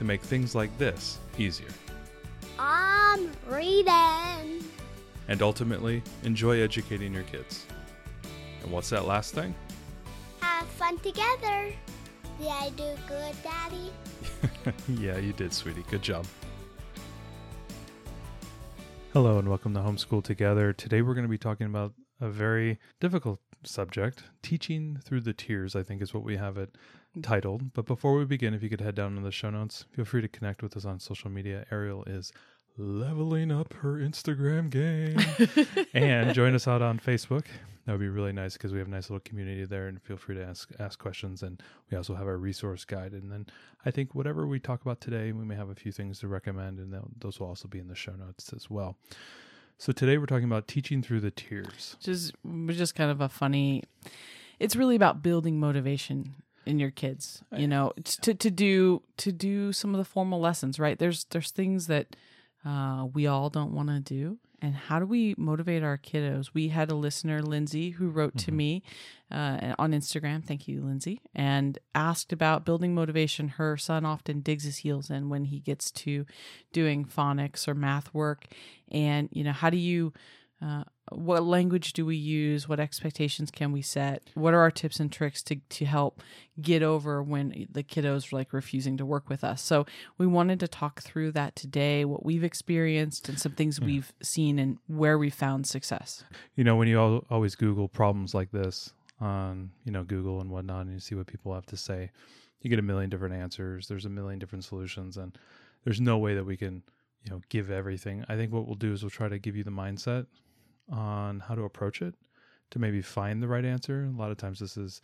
to make things like this easier. I'm reading. And ultimately, enjoy educating your kids. And what's that last thing? Have fun together. Did I do good, Daddy? yeah, you did, sweetie. Good job. Hello, and welcome to Homeschool Together. Today, we're going to be talking about a very difficult subject teaching through the tears, I think is what we have it mm. titled. But before we begin, if you could head down to the show notes, feel free to connect with us on social media. Ariel is leveling up her Instagram game and join us out on Facebook. That would be really nice because we have a nice little community there, and feel free to ask ask questions. And we also have our resource guide. And then I think whatever we talk about today, we may have a few things to recommend, and those will also be in the show notes as well. So today we're talking about teaching through the tears. which is which is kind of a funny it's really about building motivation in your kids you know to, to do to do some of the formal lessons right? There's there's things that uh, we all don't want to do and how do we motivate our kiddos? We had a listener lindsay who wrote to me uh, on instagram. Thank you lindsay. And asked about building motivation. Her son often digs his heels in when he gets to doing phonics or math work. And you know how do you uh, what language do we use what expectations can we set what are our tips and tricks to, to help get over when the kiddos are like refusing to work with us so we wanted to talk through that today what we've experienced and some things hmm. we've seen and where we found success You know, when you al- always Google problems like this on, you know, Google and whatnot, and you see what people have to say, you get a million different answers. There's a million different solutions, and there's no way that we can, you know, give everything. I think what we'll do is we'll try to give you the mindset on how to approach it to maybe find the right answer. A lot of times, this is,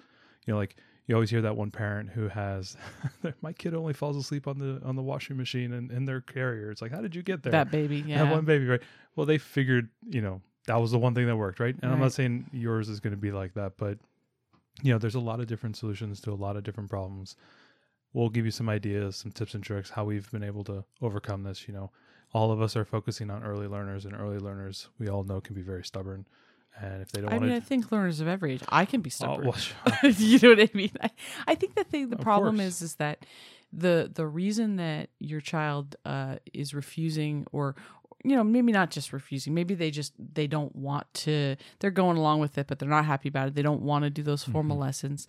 you know, like you always hear that one parent who has, my kid only falls asleep on the on the washing machine and in their carrier. It's like, how did you get there? that baby yeah one baby, right? Well, they figured, you know, that was the one thing that worked, right? And I'm not saying yours is going to be like that, but you know, there's a lot of different solutions to a lot of different problems. We'll give you some ideas, some tips and tricks how we've been able to overcome this. You know, all of us are focusing on early learners, and early learners we all know can be very stubborn, and if they don't I mean, I think learners of every age. I can be oh, stubborn. well, sure. you know what I mean? I, I think the thing, the Of problem course. is, is that the the reason that your child uh, is refusing, or you know, maybe not just refusing, maybe they just they don't want to. They're going along with it, but they're not happy about it. They don't want to do those formal lessons.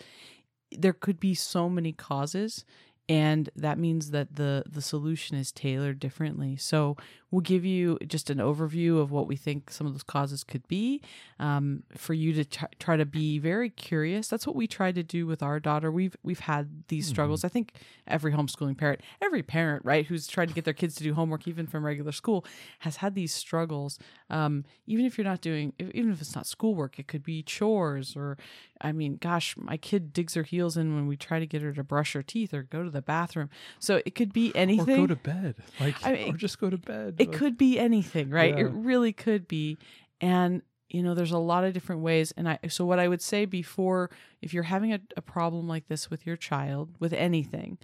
There could be so many causes. And that means that the the solution is tailored differently. So we'll give you just an overview of what we think some of those causes could be, um, for you to try, try to be very curious. That's what we try to do with our daughter. We've we've had these struggles. I think every homeschooling parent, every parent, right, who's tried to get their kids to do homework even from regular school, has had these struggles. Um, even if you're not doing, even if it's not schoolwork, it could be chores or, I mean, gosh, my kid digs her heels in when we try to get her to brush her teeth or go to the bathroom. So it could be anything. or go to bed, like, I mean, or just go to bed. It Like, could be anything, right? Yeah. It really could be. And you know, there's a lot of different ways. And I so what I would say before, if you're having a, a problem like this with your child, with anything,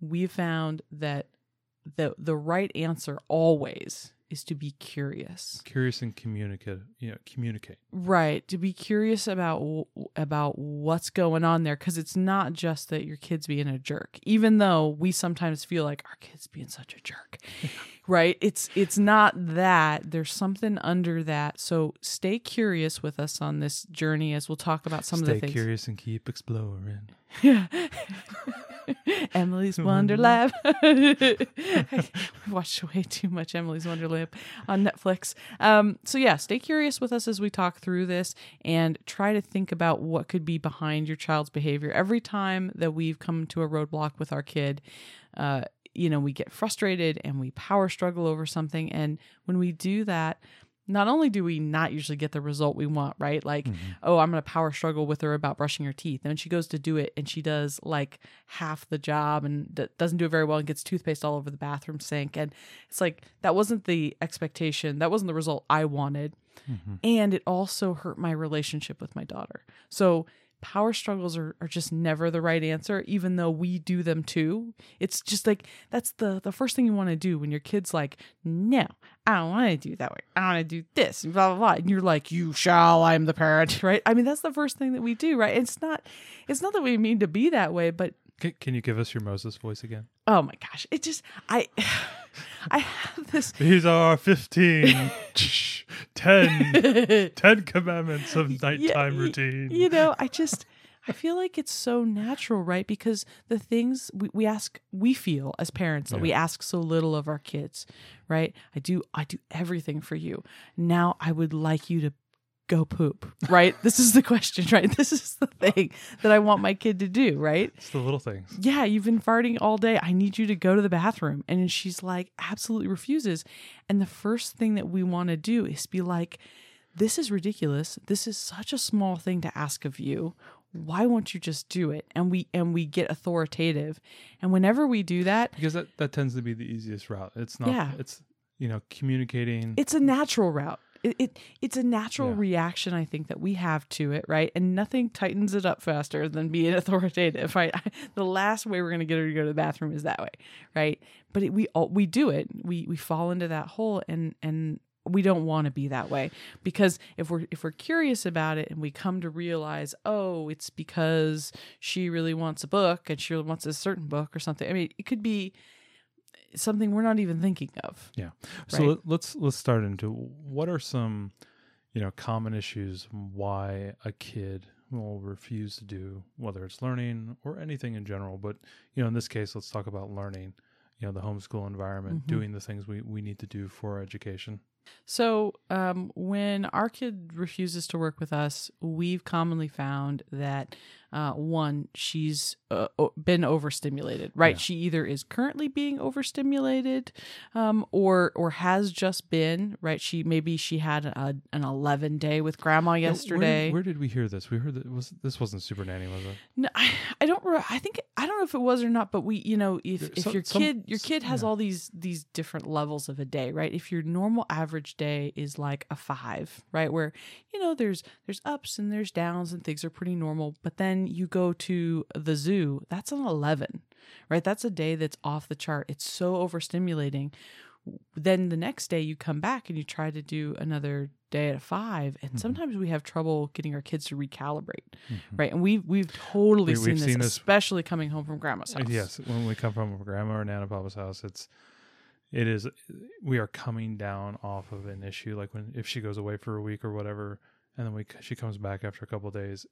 we found that the the right answer always is to be curious. curious and communicate. You know, communicate. Right, to be curious about about what's going on there cuz it's not just that your kid's being a jerk. Even though we sometimes feel like our kid's being such a jerk. right? It's it's not that. There's something under that. So stay curious with us on this journey as we'll talk about some Stay of the things. curious and keep exploring. Yeah. Emily's Wonderlab. I watched way too much Emily's Wonderlab on Netflix. Um, so yeah, stay curious with us as we talk through this and try to think about what could be behind your child's behavior. Every time that we've come to a roadblock with our kid, uh, you know, we get frustrated and we power struggle over something. And when we do that, not only do we not usually get the result we want, right? Like, mm-hmm. oh, I'm going to power struggle with her about brushing her teeth. And she goes to do it and she does like half the job and d- doesn't do it very well and gets toothpaste all over the bathroom sink. And it's like, that wasn't the expectation. That wasn't the result I wanted. Mm-hmm. And it also hurt my relationship with my daughter. So, power struggles are, are just never the right answer even though we do them too. It's just like that's the the first thing you want to do when your kid's like no i don't want to do that way. I want to do this blah blah blah. And you're like you shall i'm the parent right? I mean that's the first thing that we do right? It's not it's not that we mean to be that way but Can, can you give us your Moses voice again? oh my gosh it just i i have this These are 15, 10, 10 commandments of nighttime y- routine. You know, I just I feel like it's so natural, right? Because the things we, we ask we feel as parents that we ask so little of our kids, right? I do I do everything for you. Now I would like you to go poop, right? this is the question, right? This is the thing that I want my kid to do, right? It's the little things. yeah, you've been farting all day. I need you to go to the bathroom. And she's like, absolutely refuses. And the first thing that we want to do is be like, this is ridiculous. This is such a small thing to ask of you. Why won't you just do it? And we and we get authoritative. And whenever we do that, Because that, that tends to be the easiest route. It's not, Yeah. it's, you know, communicating. it's a natural route. It, it it's a natural Yeah. reaction I think that we have to it, right? And nothing tightens it up faster than being authoritative, right? the last way we're going to get her to go to the bathroom is that way, right? But it, we all we do it. We we fall into that hole and and we don't want to be that way because if we're if we're curious about it and we come to realize oh it's because she really wants a book and she really wants a certain book or something i mean it could be something we're not even thinking of Yeah. So Right. let, let's let's start into what are some, you know, common issues why a kid will refuse to do whether it's learning or anything in general. But you know, in this case, let's talk about learning. You know, the homeschool environment, Mhm. doing the things we we need to do for education. So, um, when our kid refuses to work with us, we've commonly found that uh, one, she's uh, been overstimulated. Right? Yeah. She either is currently being overstimulated, um, or or has just been. Right? She maybe she had a, an eleven day with grandma Now, where did- yesterday. Where, did we hear this? We heard that was this wasn't Super Nanny, was it? No, I, I don't. re- I think I don't know if it was or not, but we, you know, if, if some- your kid your kid has yeah. all these these different levels of a day, right? If your normal average day is like a five, right, where you know there's there's ups and there's downs and things are pretty normal, but then you go to the zoo, that's an eleven, right? That's a day that's off the chart. It's so overstimulating. Then the next day you come back and you try to do another day at a five, and Mhm. sometimes we have trouble getting our kids to recalibrate Mhm. right? And we've we've totally We- seen, we've this, seen this- especially coming home from grandma's Uh, house. Yes, when we come from grandma or nana papa's house, it's it is we are coming down off of an issue. Like when if she goes away for a week or whatever, and then we she comes back after a couple of days,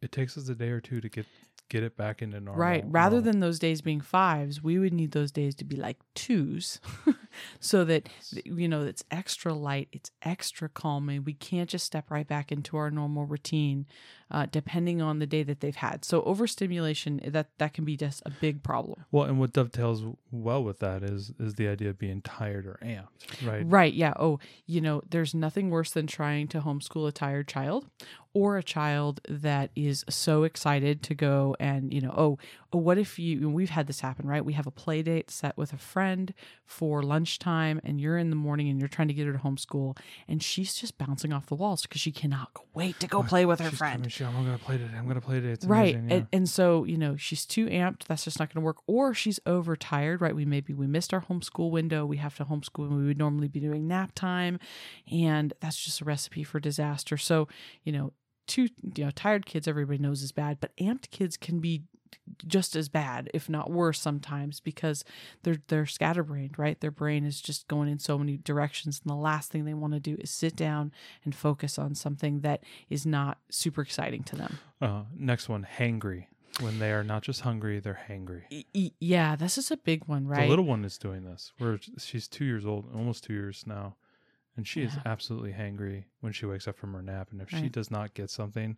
it takes us a day or two to get get it back into normal. right. Rather normal. than those days being fives, we would need those days to be like twos, so that you know it's extra light, it's extra calming. We can't just step right back into our normal routine, uh, depending on the day that they've had. So overstimulation that that can be just a big problem. well, and what dovetails well with that is is the idea of being tired or amped, right? Right. Yeah. Oh, you know, there's nothing worse than trying to homeschool a tired child or a child that is so excited to go and, you know, oh, oh what if you, and we've had this happen, right? We have a play date set with a friend for lunchtime and you're in the morning and you're trying to get her to homeschool and she's just bouncing off the walls because she cannot wait to go play with her She's friend. I'm gonna play today. I'm gonna play today. It's right amazing. yeah. and, and so you know she's too amped that's just not going to work or she's overtired right we maybe we missed our homeschool window we have to homeschool when we would normally be doing nap time and that's just a recipe for disaster so you know too you know tired kids everybody knows is bad but amped kids can be just as bad if not worse sometimes because they're they're scatterbrained right their brain is just going in so many directions and the last thing they want to do is sit down and focus on something that is not super exciting to them uh, next one, hangry. When they are not just hungry, they're hangry. Yeah, this is a big one, right? The little one is doing this. Where she's two years old, almost two years now, and she is absolutely hangry when she wakes up from her nap. And if she does not get something,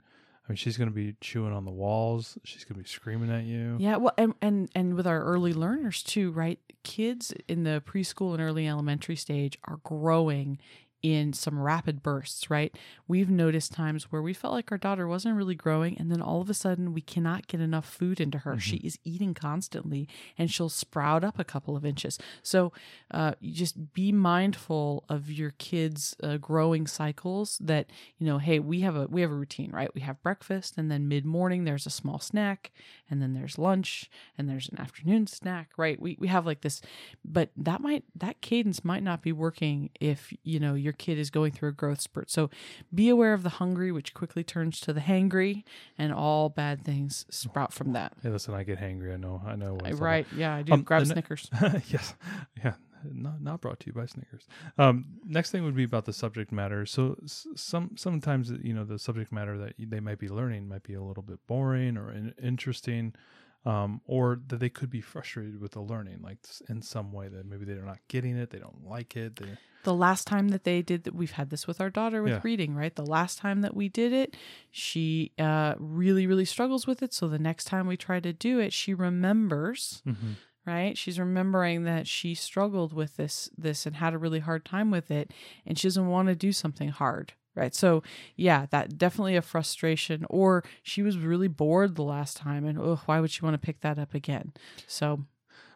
Mean, she's going to be chewing on the walls. She's going to be screaming at you. yeah, well, and, and and with our early learners too, right? Kids in the preschool and early elementary stage are growing in some rapid bursts, right? We've noticed times where we felt like our daughter wasn't really growing, and then all of a sudden we cannot get enough food into her. She is eating constantly, and she'll sprout up a couple of inches. So, uh, just be mindful of your kids' uh, growing cycles. That you know, hey, we have a we have a routine, right? We have breakfast, and then mid morning there's a small snack, and then there's lunch, and there's an afternoon snack, right? We we have like this, but that might that cadence might not be working if you know your kid is going through a growth spurt. So be aware of the hungry, which quickly turns to the hangry, and all bad things sprout from that. Hey, listen, I get hangry. I know. I know. when I- it's right? Yeah, I do. Um, Grab the ne- Snickers. yes. Yeah. Not not brought to you by Snickers. Um, next thing would be about the subject matter. So s- some sometimes you know the subject matter that they might be learning might be a little bit boring or in, interesting, um, or that they could be frustrated with the learning, like in some way that maybe they're not getting it, they don't like it. They, the last time that they did that we've had this with our daughter with Yeah. reading right the last time that we did it she uh, really really struggles with it so the next time we try to do it she remembers Mhm. right she's remembering that she struggled with this this and had a really hard time with it and she doesn't want to do something hard right so yeah that definitely a frustration or she was really bored the last time and why would she want to pick that up again so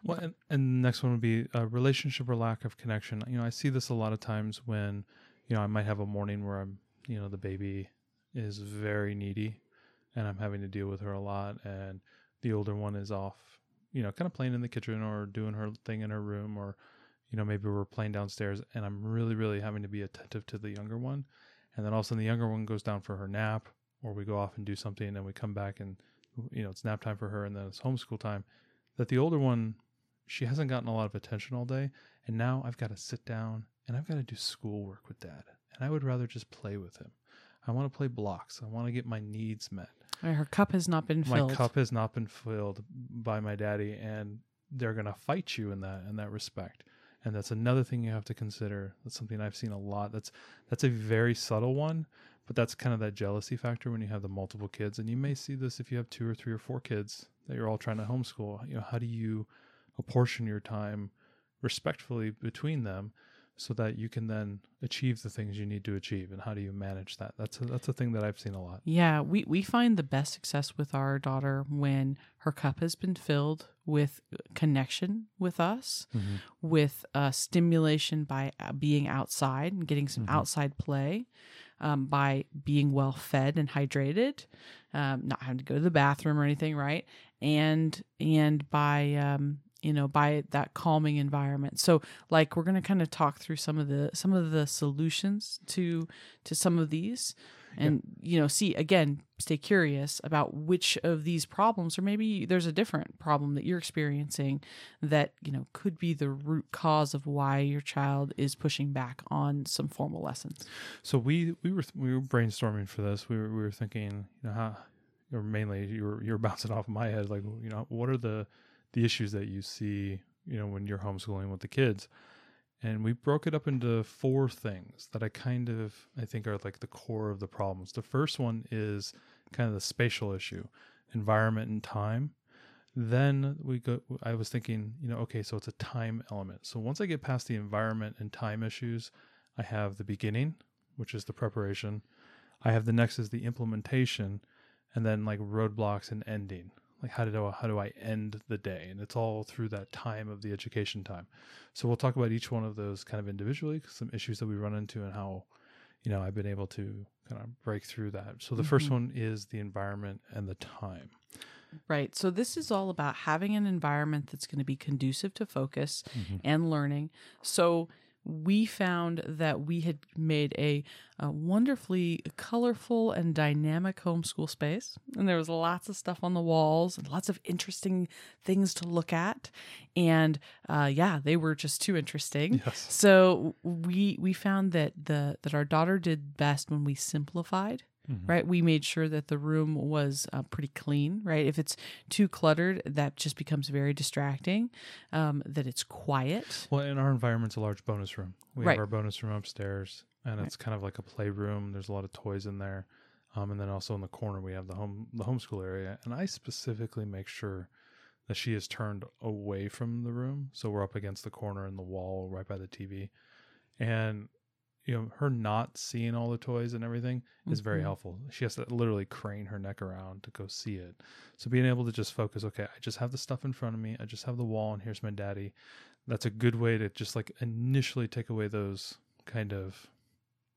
Well, and, and the next one would be a relationship or lack of connection. You know, I see this a lot of times when, you know, I might have a morning where I'm, you know, the baby is very needy and I'm having to deal with her a lot. And the older one is off, you know, kind of playing in the kitchen or doing her thing in her room or, you know, maybe we're playing downstairs and I'm really, really having to be attentive to the younger one. And then all of a sudden the younger one goes down for her nap or we go off and do something and then we come back and, you know, it's nap time for her and then it's homeschool time. That the older one she hasn't gotten a lot of attention all day and now i've got to sit down and i've got to do schoolwork with dad and i would rather just play with him. I want to play blocks. I want to get my needs met. Her cup has not been filled. my cup has not been filled by my daddy and they're going to fight you in that in that respect and that's another thing you have to consider. That's something i've seen a lot. That's that's a very subtle one but that's kind of that jealousy factor when you have the multiple kids. And you may see this if you have two or three or four kids that you're all trying to homeschool. You know how do you apportion your time respectfully between them so that you can then achieve the things you need to achieve and how do you manage that that's a, that's a thing that i've seen a lot Yeah, we, we find the best success with our daughter when her cup has been filled with connection with us, with uh, stimulation by uh, being outside and getting some Mhm. outside play, um, by being well fed and hydrated, um, not having to go to the bathroom or anything, right? And and by um, you know by that calming environment. So like we're gonna kind of talk through some of the some of the solutions to to some of these and you know see again stay curious about which of these problems or maybe there's a different problem that you're experiencing that you know could be the root cause of why your child is pushing back on some formal lessons So we we were we were brainstorming for this. We were we were thinking, you know, how or mainly you were you're bouncing off my head, like you know, what are the the issues that you see, you know, when you're homeschooling with the kids? And we broke it up into four things that I kind of I think are like the core of the problems. The first one is kind of the spatial issue, environment and time. Then we go I was thinking, you know, okay, so it's a time element. So once I get past the environment and time issues, I have the beginning, which is the preparation. I have the next is the implementation, and then like roadblocks and ending. Like how do I, how do I end the day? And it's all through that time of the education time. So we'll talk about each one of those kind of individually, some issues that we run into, and how you know I've been able to kind of break through that. So the first Mhm. one is the environment and the time. right so this is all about having an environment that's going to be conducive to focus Mhm. and learning so we found that we had made a, a wonderfully colorful and dynamic homeschool space. And there was lots of stuff on the walls and lots of interesting things to look at. And uh, yeah, they were just too interesting. Yes. So we we found that the that our daughter did best when we simplified Mhm. right? We made sure that the room was uh, pretty clean, right? If it's too cluttered, that just becomes very distracting. Um, that it's quiet. Well, in our environment's a large bonus room. We Right. have our bonus room upstairs, and Right. it's kind of like a playroom. There's a lot of toys in there, um, and then also in the corner we have the home the homeschool area. And I specifically make sure that she is turned away from the room, so we're up against the corner and the wall right by the TV. And you know her not seeing all the toys and everything is very Mhm. helpful. She has to literally crane her neck around to go see it. So being able to just focus okay i just have the stuff in front of me. I just have the wall and here's my daddy. That's a good way to just like initially take away those kind of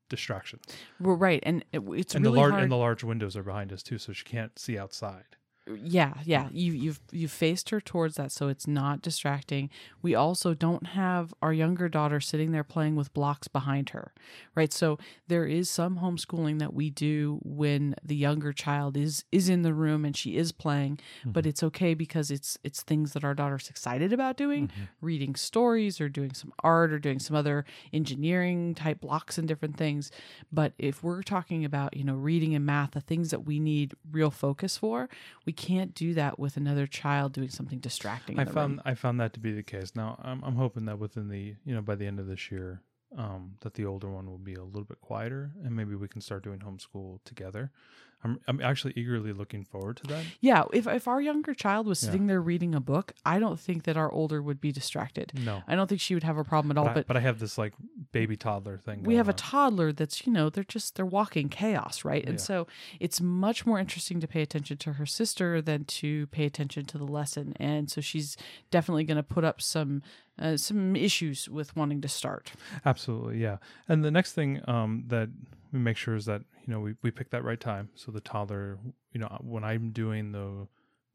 distractions. Well, right, and it, it's and really the large hard. and the large windows are behind us too so she can't see outside yeah yeah you you've you've faced her towards that so it's not distracting. We also don't have our younger daughter sitting there playing with blocks behind her right? So there is some homeschooling that we do when the younger child is is in the room and she is playing but mm-hmm. it's okay because it's it's things that our daughter's excited about doing mm-hmm. reading stories or doing some art or doing some other engineering type blocks and different things. But if we're talking about you know reading and math the things that we need real focus for we can't do that with another child doing something distracting I found room. I found that to be the case. Now I'm I'm hoping that within the you know by the end of this year, um, that the older one will be a little bit quieter, and maybe we can start doing homeschool together. I'm I'm actually eagerly looking forward to that. yeah if, if our younger child was Yeah. sitting there reading a book i don't think that our older would be distracted No, i don't think she would have a problem at all but, I, but but I have this like baby toddler thing. we have a toddler that's you know they're just they're walking chaos right and Yeah. so it's much more interesting to pay attention to her sister than to pay attention to the lesson and so she's definitely going to put up some uh, some issues with wanting to start Absolutely, yeah. And the next thing um, that we make sure is that you know we we pick that right time. So the toddler, you know, when I'm doing the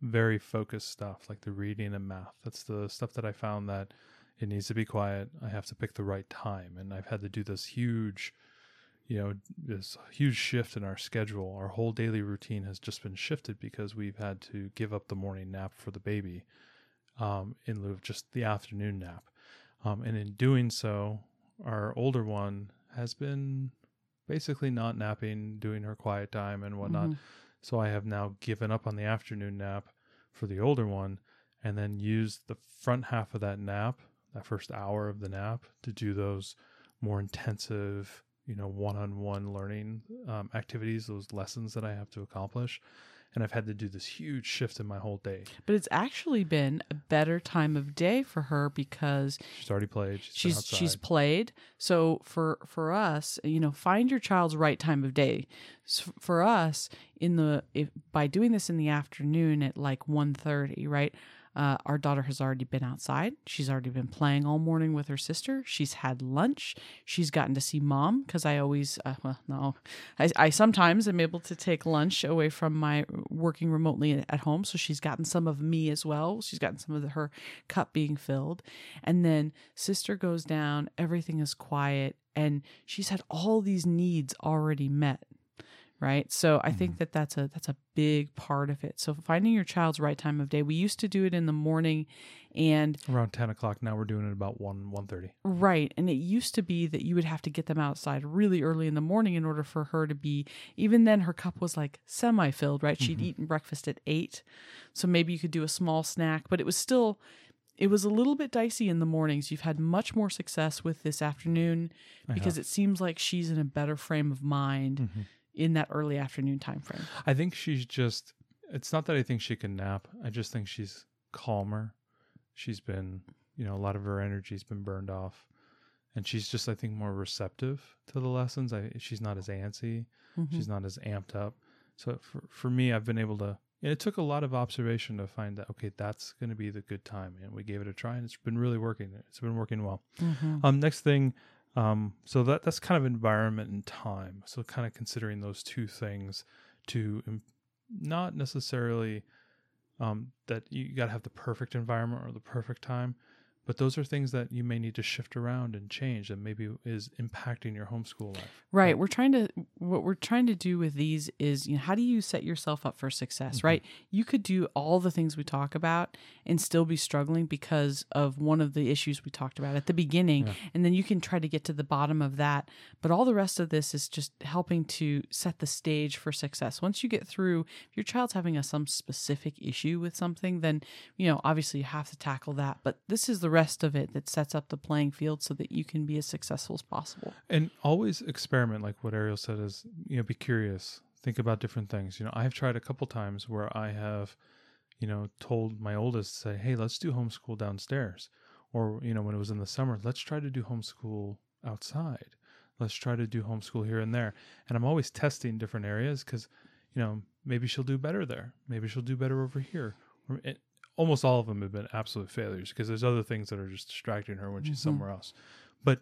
very focused stuff like the reading and math, that's the stuff that I found that it needs to be quiet. I have to pick the right time, and I've had to do this huge, you know, this huge shift in our schedule. Our whole daily routine has just been shifted because we've had to give up the morning nap for the baby um, in lieu of just the afternoon nap. Um, and in doing so, our older one has been basically not napping, doing her quiet time and whatnot. Mhm. So I have now given up on the afternoon nap for the older one and then used the front half of that nap, that first hour of the nap, to do those more intensive, you know, one on one learning um, activities, those lessons that I have to accomplish. And I've had to do this huge shift in my whole day. but it's actually been a better time of day for her because She's already played. She's, she's she's played so for for us you know find your child's right time of day S for us in the if by doing this in the afternoon at like 1.30 right uh, our daughter has already been outside. She's already been playing all morning with her sister. She's had lunch. She's gotten to see mom because i always uh, well no. I, I sometimes am able to take lunch away from my working remotely at home so she's gotten some of me as well. She's gotten some of the, her cup being filled. And then sister goes down, everything is quiet, and she's had all these needs already met. Right. So I think that that's a that's a big part of it. So finding your child's right time of day. We used to do it in the morning and around 10 o'clock. Now we're doing it about 1 1.30. Right. And it used to be that you would have to get them outside really early in the morning in order for her to be, even then, her cup was like semi filled, right? She'd eaten breakfast at eight. So maybe you could do a small snack, but it was still, it was a little bit dicey in the mornings. You've had much more success with this afternoon because it seems like she's in a better frame of mind Mm-hmm. In that early afternoon time frame. I think she's just. It's not that I think she can nap. I just think she's calmer. She's been, you know, a lot of her energy's been burned off, and she's just, I think, more receptive to the lessons. I she's not as antsy. Mhm. She's not as amped up. So for for me, I've been able to. And it took a lot of observation to find that okay, that's going to be the good time, and we gave it a try, and it's been really working. It's been working well. Mhm. Um, next thing, um, so that that's kind of environment and time. So kind of considering those two things to im- not necessarily um, that you got to have the perfect environment or the perfect time, but those are things that you may need to shift around and change, and maybe is impacting your homeschool life. Right. We're trying to what we're trying to do with these is, you know, how do you set yourself up for success, Mm-hmm. right? You could do all the things we talk about and still be struggling because of one of the issues we talked about at the beginning, Yeah. and then you can try to get to the bottom of that. But all the rest of this is just helping to set the stage for success. Once you get through, if your child's having a some specific issue with something, then, you know, obviously you have to tackle that, but this is the rest of it that sets up the playing field so that you can be as successful as possible. And always experiment, like what Ariel said, is you know, be curious, think about different things. You know, I've tried a couple times where I have, you know, told my oldest, say, hey, let's do homeschool downstairs. Or, you know, when it was in the summer, let's try to do homeschool outside. let's try to do homeschool here and there. And I'm always testing different areas because, you know, maybe she'll do better there. Maybe she'll do better over here. It, almost all of them have been absolute failures because there's other things that are just distracting her when she's Mhm. somewhere else. But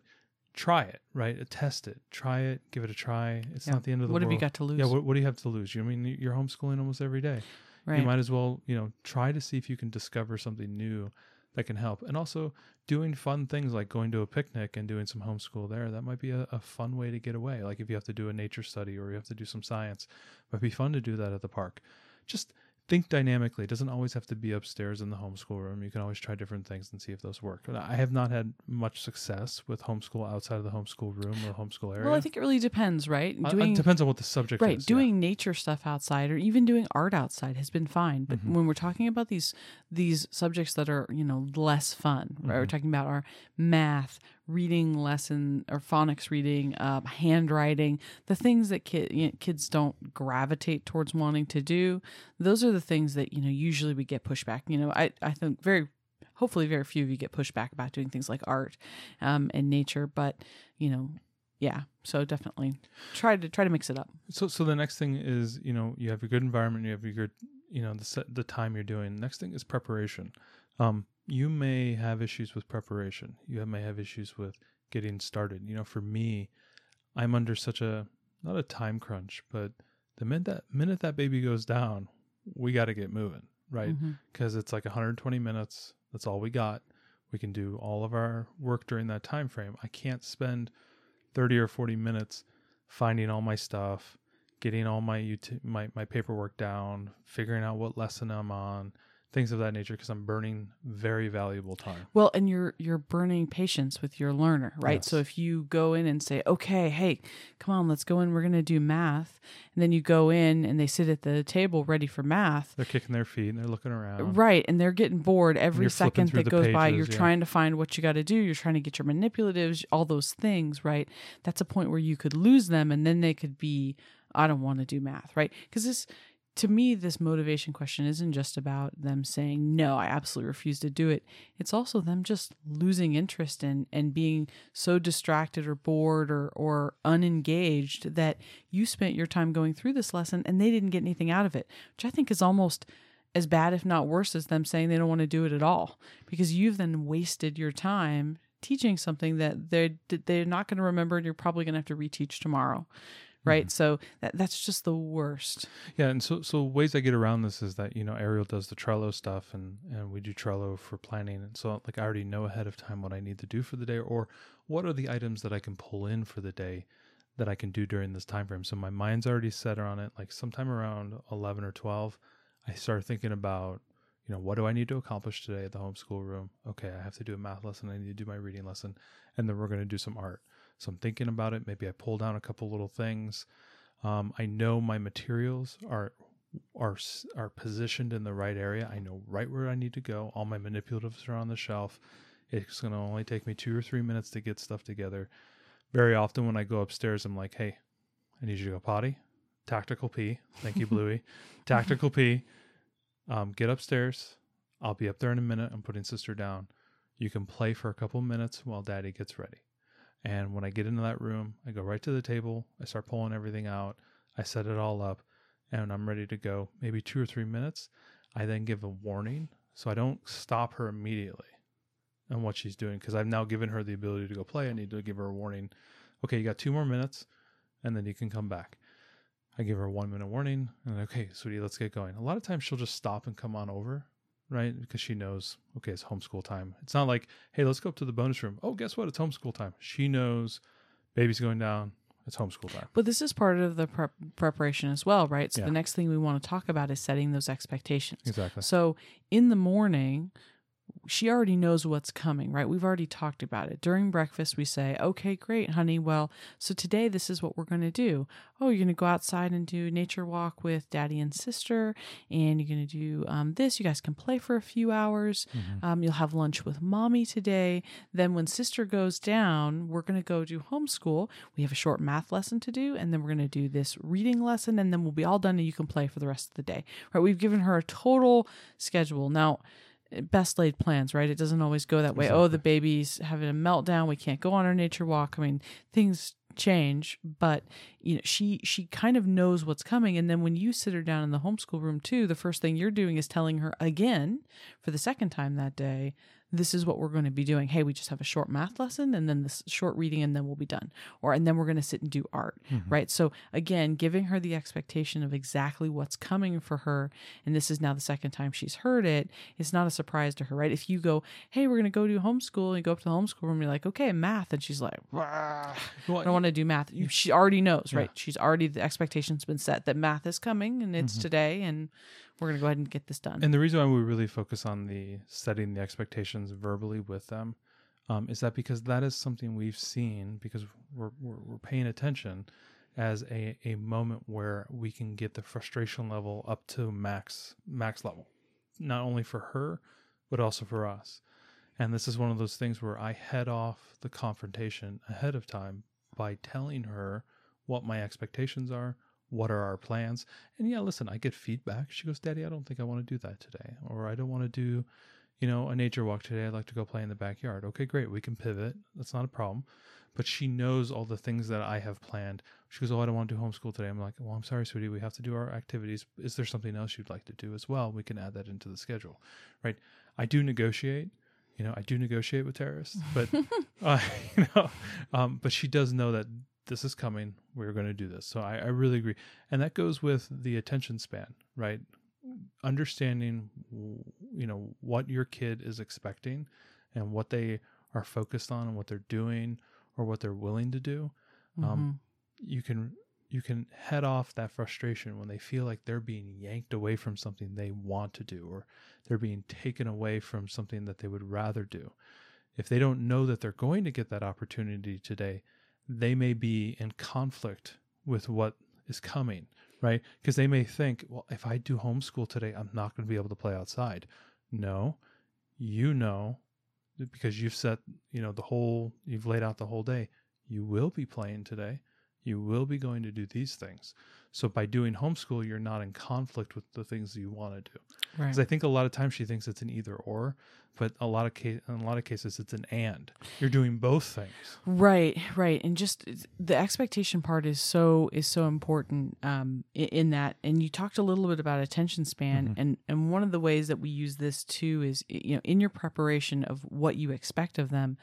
try it, right? Test it, try it, give it a try. It's Yeah. not the end of the world. what have you got to lose? Yeah, what, what do you have to lose? You I mean, you're homeschooling almost every day. right. You might as well, you know, try to see if you can discover something new that can help. And also doing fun things like going to a picnic and doing some homeschool there. That might be a, a fun way to get away. Like if you have to do a nature study or you have to do some science, it might be fun to do that at the park. Just think dynamically. It doesn't always have to be upstairs in the homeschool room. You can always try different things and see if those work. I have not had much success with homeschool outside of the homeschool room or homeschool area. well, I think it really depends, right? Uh, it depends on what the subject right is. yeah. doing nature stuff outside or even doing art outside has been fine but Mhm. when we're talking about these these subjects that are you know less fun right we're Mhm. talking about our math reading lesson or phonics reading uh, handwriting the things that you know, kids don't gravitate towards wanting to do those are the things that you know usually we get pushback you know i i think very hopefully very few of you get pushback about doing things like art um, and nature but you know yeah so definitely try to try to mix it up So, so the next thing is, you know, you have your good environment, you have your good, you know, the set, the time you're doing. Next thing is preparation. Um, you may have issues with preparation. You may have issues with getting started. You know, for me, I'm under such a not a time crunch, but the minute that minute that baby goes down, we got to get moving, right? Mm-hmm. Because it's like 120 minutes. That's all we got. We can do all of our work during that time frame. I can't spend 30 or 40 minutes finding all my stuff, getting all my my my paperwork down, figuring out what lesson I'm on, things of that nature because I'm burning very valuable time. Well, and you're you're burning patience with your learner, right? So if you go in and say, "Okay, hey, come on, let's go in. We're going to do math," and then you go in and they sit at the table ready for math, They're kicking their feet and they're looking around. right? And they're getting bored every second that goes by. pages, You're yeah. trying to find what you got to do. You're trying to get your manipulatives, all those things, right? That's a point where you could lose them, and then they could be, "I don't want to do math," right? Because this to me, this motivation question isn't just about them saying, no, I absolutely refuse to do it. It's also them just losing interest in and being so distracted or bored or, or unengaged that you spent your time going through this lesson and they didn't get anything out of it, which I think is almost as bad, if not worse, as them saying they don't want to do it at all because you've then wasted your time teaching something that they're, they're not going to remember and you're probably going to have to reteach tomorrow. Right. Mm-hmm. So that, that's just the worst. Yeah, and so so ways I get around this is that you know Ariel does the Trello stuff, and and we do Trello for planning, and so like I already know ahead of time what I need to do for the day, or what are the items that I can pull in for the day that I can do during this time frame. So my mind's already set on it. Like sometime around eleven or twelve, I start thinking about you know what do I need to accomplish today at the homeschool room. Okay, I have to do a math lesson. I need to do my reading lesson, and then we're going to do some art. So I'm thinking about it. Maybe I pull down a couple little things. Um, I know my materials are are are positioned in the right area. I know right where I need to go. All my manipulatives are on the shelf. It's going to only take me two or three minutes to get stuff together. Very often when I go upstairs, I'm like, "Hey, I need you to go potty." Tactical pee. Thank you, Bluey. Tactical pee. Um, get upstairs. I'll be up there in a minute. I'm putting sister down. You can play for a couple minutes while daddy gets ready. And when I get into that room, I go right to the table. I start pulling everything out. I set it all up and I'm ready to go. Maybe two or three minutes. I then give a warning so I don't stop her immediately on what she's doing because I've now given her the ability to go play. I need to give her a warning. Okay, you got two more minutes and then you can come back. I give her a one minute warning and okay, sweetie, let's get going. A lot of times she'll just stop and come on over, right? Because she knows, okay, it's homeschool time. It's not like, hey, let's go up to the bonus room. Oh, guess what? It's homeschool time. She knows baby's going down. It's homeschool time. But this is part of the prep preparation as well, right? So Yeah. the next thing we want to talk about is setting those expectations. Exactly. So in the morning, she already knows what's coming, right? We've already talked about it. During breakfast, we say, okay, great, honey. Well, so today this is what we're going to do. Oh, you're going to go outside and do nature walk with daddy and sister, and you're going to do um, this. You guys can play for a few hours. Mhm. Um, you'll have lunch with mommy today. Then, when sister goes down, we're going to go do homeschool. We have a short math lesson to do, and then we're going to do this reading lesson, and then we'll be all done, and you can play for the rest of the day. Right? We've given her a total schedule. Now, best laid plans, right? It doesn't always go that way. Oh, the baby's having a meltdown. We can't go on our nature walk. I mean, things change but you know she she kind of knows what's coming and then when you sit her down in the homeschool room too the first thing you're doing is telling her again for the second time that day this is what we're going to be doing. Hey we just have a short math lesson and then this short reading and then we'll be done. Or and then we're going to sit and do art mm-hmm. right? So again giving her the expectation of exactly what's coming for her and this is now the second time she's heard it it's not a surprise to her right? If you go hey we're going to go do homeschool and you go up to the homeschool room and you're like okay math and she's like "Wah, Well, I don't want to do math. You- She already knows, right? She's already the expectation's been set that math is coming and it's mm-hmm. today, and we're gonna go ahead and get this done. And the reason why we really focus on the setting the expectations verbally with them um, is that because that is something we've seen because we're, we're, we're paying attention as a, a moment where we can get the frustration level up to max max level, not only for her but also for us. And this is one of those things where I head off the confrontation ahead of time by telling her what my expectations are, what are our plans. And yeah, listen, I get feedback. She goes, Daddy, I don't think I want to do that today. Or I don't want to do, you know, a nature walk today. I'd like to go play in the backyard. Okay, great. We can pivot. That's not a problem. But she knows all the things that I have planned. She goes, Oh, I don't want to do homeschool today. I'm like, Well, I'm sorry, sweetie. We have to do our activities. Is there something else you'd like to do as well? We can add that into the schedule. Right. I do negotiate. You know, I do negotiate with terrorists, but uh, you know, um, but she does know that this is coming. We're going to do this. So I, I really agree, and that goes with the attention span, right? Understanding, you know, what your kid is expecting, and what they are focused on, and what they're doing, or what they're willing to do. Um, you can you can head off that frustration when they feel like they're being yanked away from something they want to do or they're being taken away from something that they would rather do. If they don't know that they're going to get that opportunity today, they may be in conflict with what is coming, right? Because they may think, well, if I do homeschool today, I'm not going to be able to play outside. No, you know, because you've set, you know, the whole, you've laid out the whole day. You will be playing today you will be going to do these things. So by doing homeschool, you're not in conflict with the things you want to do. right. Because I think a lot of times she thinks it's an either or, but a lot of case, in a lot of cases it's an and. You're doing both things. Right, right, and just the expectation part is so is so important um, in that. And you talked a little bit about attention span, and and one of the ways that we use this too is you know in your preparation of what you expect of them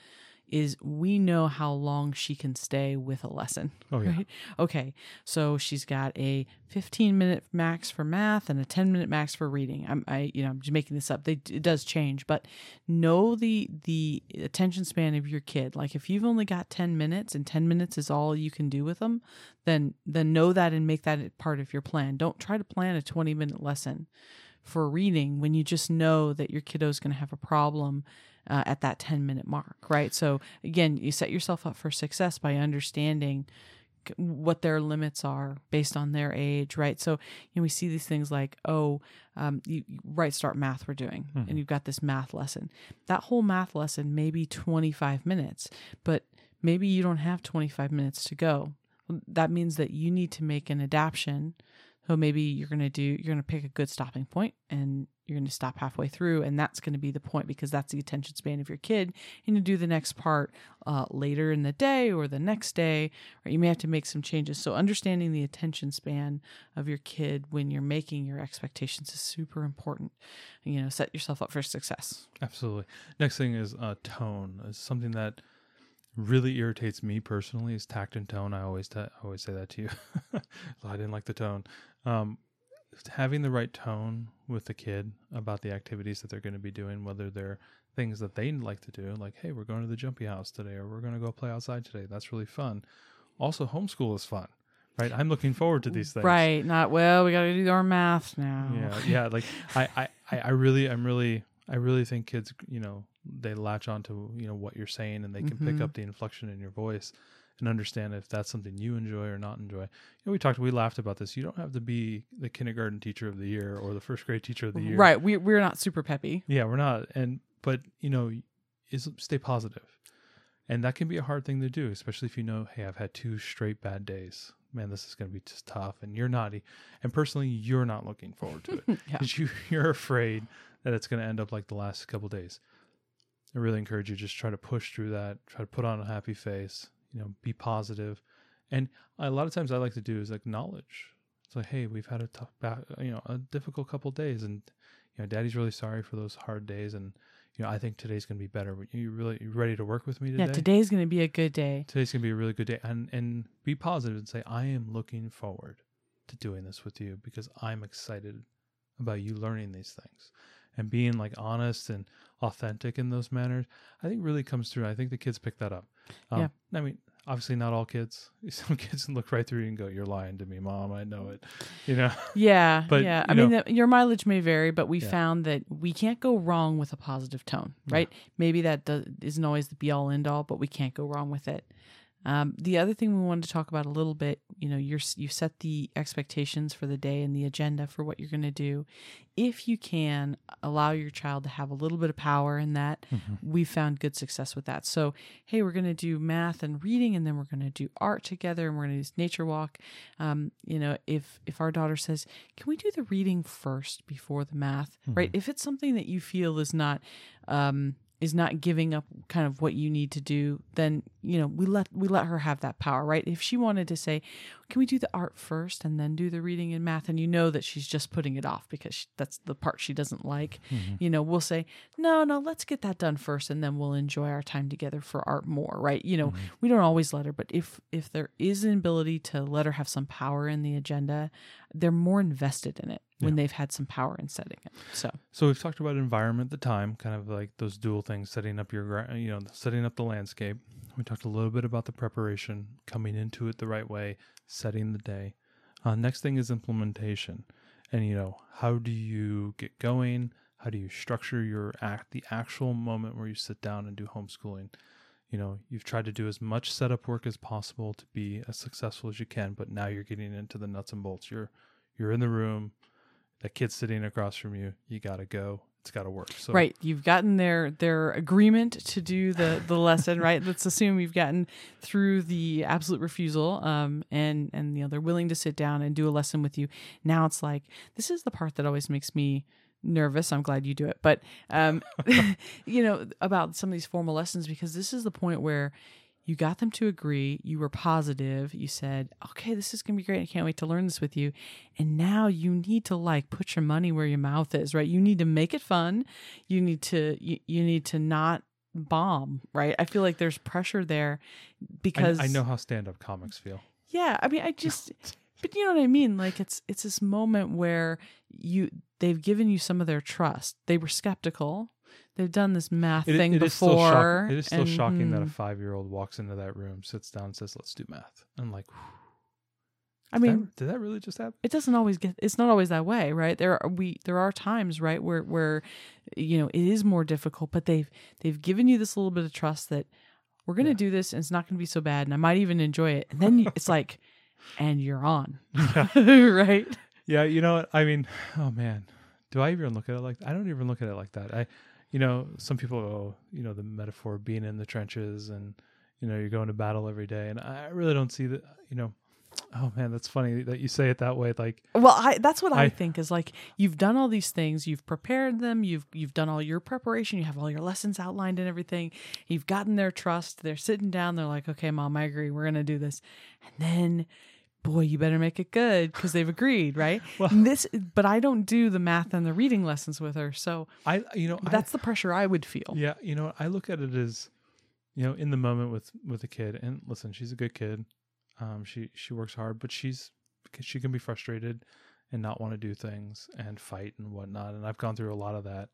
is we know how long she can stay with a lesson. Oh, yeah. Right? Okay, so she's got a 15 minute max for math and a 10 minute max for reading. I'm I you know I'm just making this up. They, it does change, but know the the attention span of your kid. Like if you've only got 10 minutes and 10 minutes is all you can do with them, then then know that and make that part of your plan. Don't try to plan a 20 minute lesson for reading when you just know that your kiddo's going to have a problem uh, at that 10 minute mark, right? So again, you set yourself up for success by understanding what their limits are based on their age, right? So, you know, we see these things like, oh, um, you, right start math we're doing, and you've got this math lesson. That whole math lesson may be 25 minutes, but maybe you don't have 25 minutes to go. That means that you need to make an adaptation. So maybe you're going to do, you're going to pick a good stopping point and you're going to stop halfway through. And that's going to be the point because that's the attention span of your kid. And you do the next part uh, later in the day or the next day, or you may have to make some changes. So understanding the attention span of your kid when you're making your expectations is super important. You know, set yourself up for success. Absolutely. Next thing is uh, tone. Is something that really irritates me personally is tact and tone. I always ta- I always say that to you. I didn't like the tone. Um, having the right tone with the kid about the activities that they're going to be doing, whether they're things that they like to do, like hey, we're going to the jumpy house today, or we're going to go play outside today. That's really fun. Also, homeschool is fun, right? I'm looking forward to these things. Right. Not, well, we got to do our math now. Yeah, yeah. Like I, I I really, I'm really, I really think kids, you know, they latch onto you know what you're saying, and they can pick Mhm. up the inflection in your voice and understand if that's something you enjoy or not enjoy. You know, we talked, we laughed about this. You don't have to be the kindergarten teacher of the year or the first grade teacher of the year. Right. We, we're not super peppy. Yeah, we're not. And but you know, is stay. And that can be a hard thing to do, especially if you know, hey, I've had two straight bad days. Man, this is going to be just tough. And you're e- and personally, you're not looking forward to it Yeah. because you you're afraid that it's going to end up like the last couple days. I really encourage you just try to push through that. Try to put on a happy face. you know, be positive. And a lot of times I like to do is acknowledge. It's like, hey, we've had a tough, ba- uh, you know, a difficult couple days, and you know, Daddy's really sorry for those hard days, and you know, I think today's gonna be better. You really you ready to work with me today? Yeah, today's going to be a good day. Today's gonna be a really good day, and and be positive and say, I am looking forward to doing this with you because I'm excited about you learning these things and being like honest and authentic in those manners. I think really comes through. I think the kids pick that up. Um, Yeah. I mean, obviously not all kids. Some kids look right through you and go, "You're lying to me, mom. I know it." You know. Yeah, But, yeah. you I mean, the, your mileage may vary, but we Yeah. found that we can't go wrong with a positive tone, Yeah. right? Maybe that does, isn't always the be all end all, but we can't go wrong with it. Um, the other thing we wanted to talk about a little bit, you know, you're you set the expectations for the day and the agenda for what you're going to do. If you can allow your child to have a little bit of power in that, we found good success with that. So, hey, we're going to do math and reading, and then we're going to do art together, and we're going to do nature walk. Um, you know, if if our daughter says, "Can we do the reading first before the math?" Right? If it's something that you feel is not um, is not giving up kind of what you need to do, then you know we let we let her have that power, right? If she wanted to say, "Can we do the art first and then do the reading and math?" and you know that she's just putting it off because she, that's the part she doesn't like, mm-hmm. you know, we'll say, "No, no, let's get that done first, and then we'll enjoy our time together for art more," right? You know, mm-hmm. we don't always let her, but if if there is an ability to let her have some power in the agenda, they're more invested in it when they've had some power in setting it. So So we've talked about environment, the time, kind of like those dual things, setting up your, you know, setting up the landscape. We talked a little bit about the preparation, coming into it the right way, setting the day. Uh, next thing is implementation, and you know, how do you get going? How do you structure your act, the actual moment where you sit down and do homeschooling? You know, you've tried to do as much setup work as possible to be as successful as you can, but now you're getting into the nuts and bolts. You're you're in the room, that kid's sitting across from you. You got to go. It's got to work. So right, you've gotten their their agreement to do the the lesson, right? Let's assume you've gotten through the absolute refusal, um, and and you know they're willing to sit down and do a lesson with you. Now it's like this is the part that always makes me nervous. I'm glad you do it, but um, you know about some of these formal lessons because this is the point where you got them to agree. You were positive. You said, okay, this is going to be great. I can't wait to learn this with you. And now you need to like put your money where your mouth is, right? You need to make it fun. You need to, you, you need to not bomb, right? I feel like there's pressure there I, because I know how stand-up comics feel. yeah, I mean, I just, but you know what I mean. Like it's it's this moment where you they've given you some of their trust. They were skeptical. They've done this math It, thing it is still shock, before. it is still and, shocking that a hmm, five-year-old walks into that room, sits down, and says, "Let's do math." I'm like, I did that- mean, did that really just happen? it doesn't always get. It's not always that way, right? There are we there are times, right, where where you know it is more difficult, but they've they've given you this little bit of trust that we're going to Yeah. do this and it's not going to be so bad, and I might even enjoy it. And then you- it's like, and you're on, right? Yeah, you know what? I mean, oh man, do I even look at it like? I don't even look at it like that. I, you know, some people you know, the metaphor of being in the trenches and you know you're going to battle every day, and I really don't see that. You know, oh man, that's funny that you say it that way. Like, Well, I that's what I, I- think is like you've done all these things, you've prepared them, you've you've done all your preparation, you have all your lessons outlined and everything. You've gotten their trust. They're sitting down, they're like, "Okay, mom, I agree. We're going to do this." And then boy, you better make it good because they've agreed, right? Well- this but I don't do the math and the reading lessons with her. So I, you know, I- that's the pressure I would feel. Yeah, you know, I look at it as, you know, in the moment with with a kid, and listen, she's a good kid. Um, she she works hard, but she's she can be frustrated and not want to do things and fight and whatnot. And I've gone through a lot of that.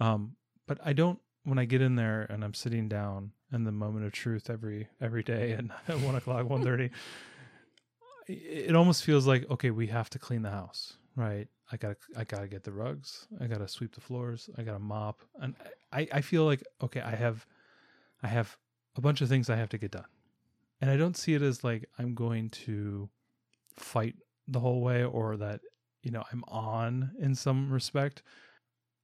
Um, but I don't when I get in there and I'm sitting down in the moment of truth every every day at one o'clock, one thirty. It almost feels like okay, we have to clean the house, right? I gotta I gotta get the rugs, I gotta sweep the floors, I gotta mop, and I I feel like okay, I have I have a bunch of things I have to get done, and I don't see it as like I'm going to fight the whole way or that you know I'm on in some respect.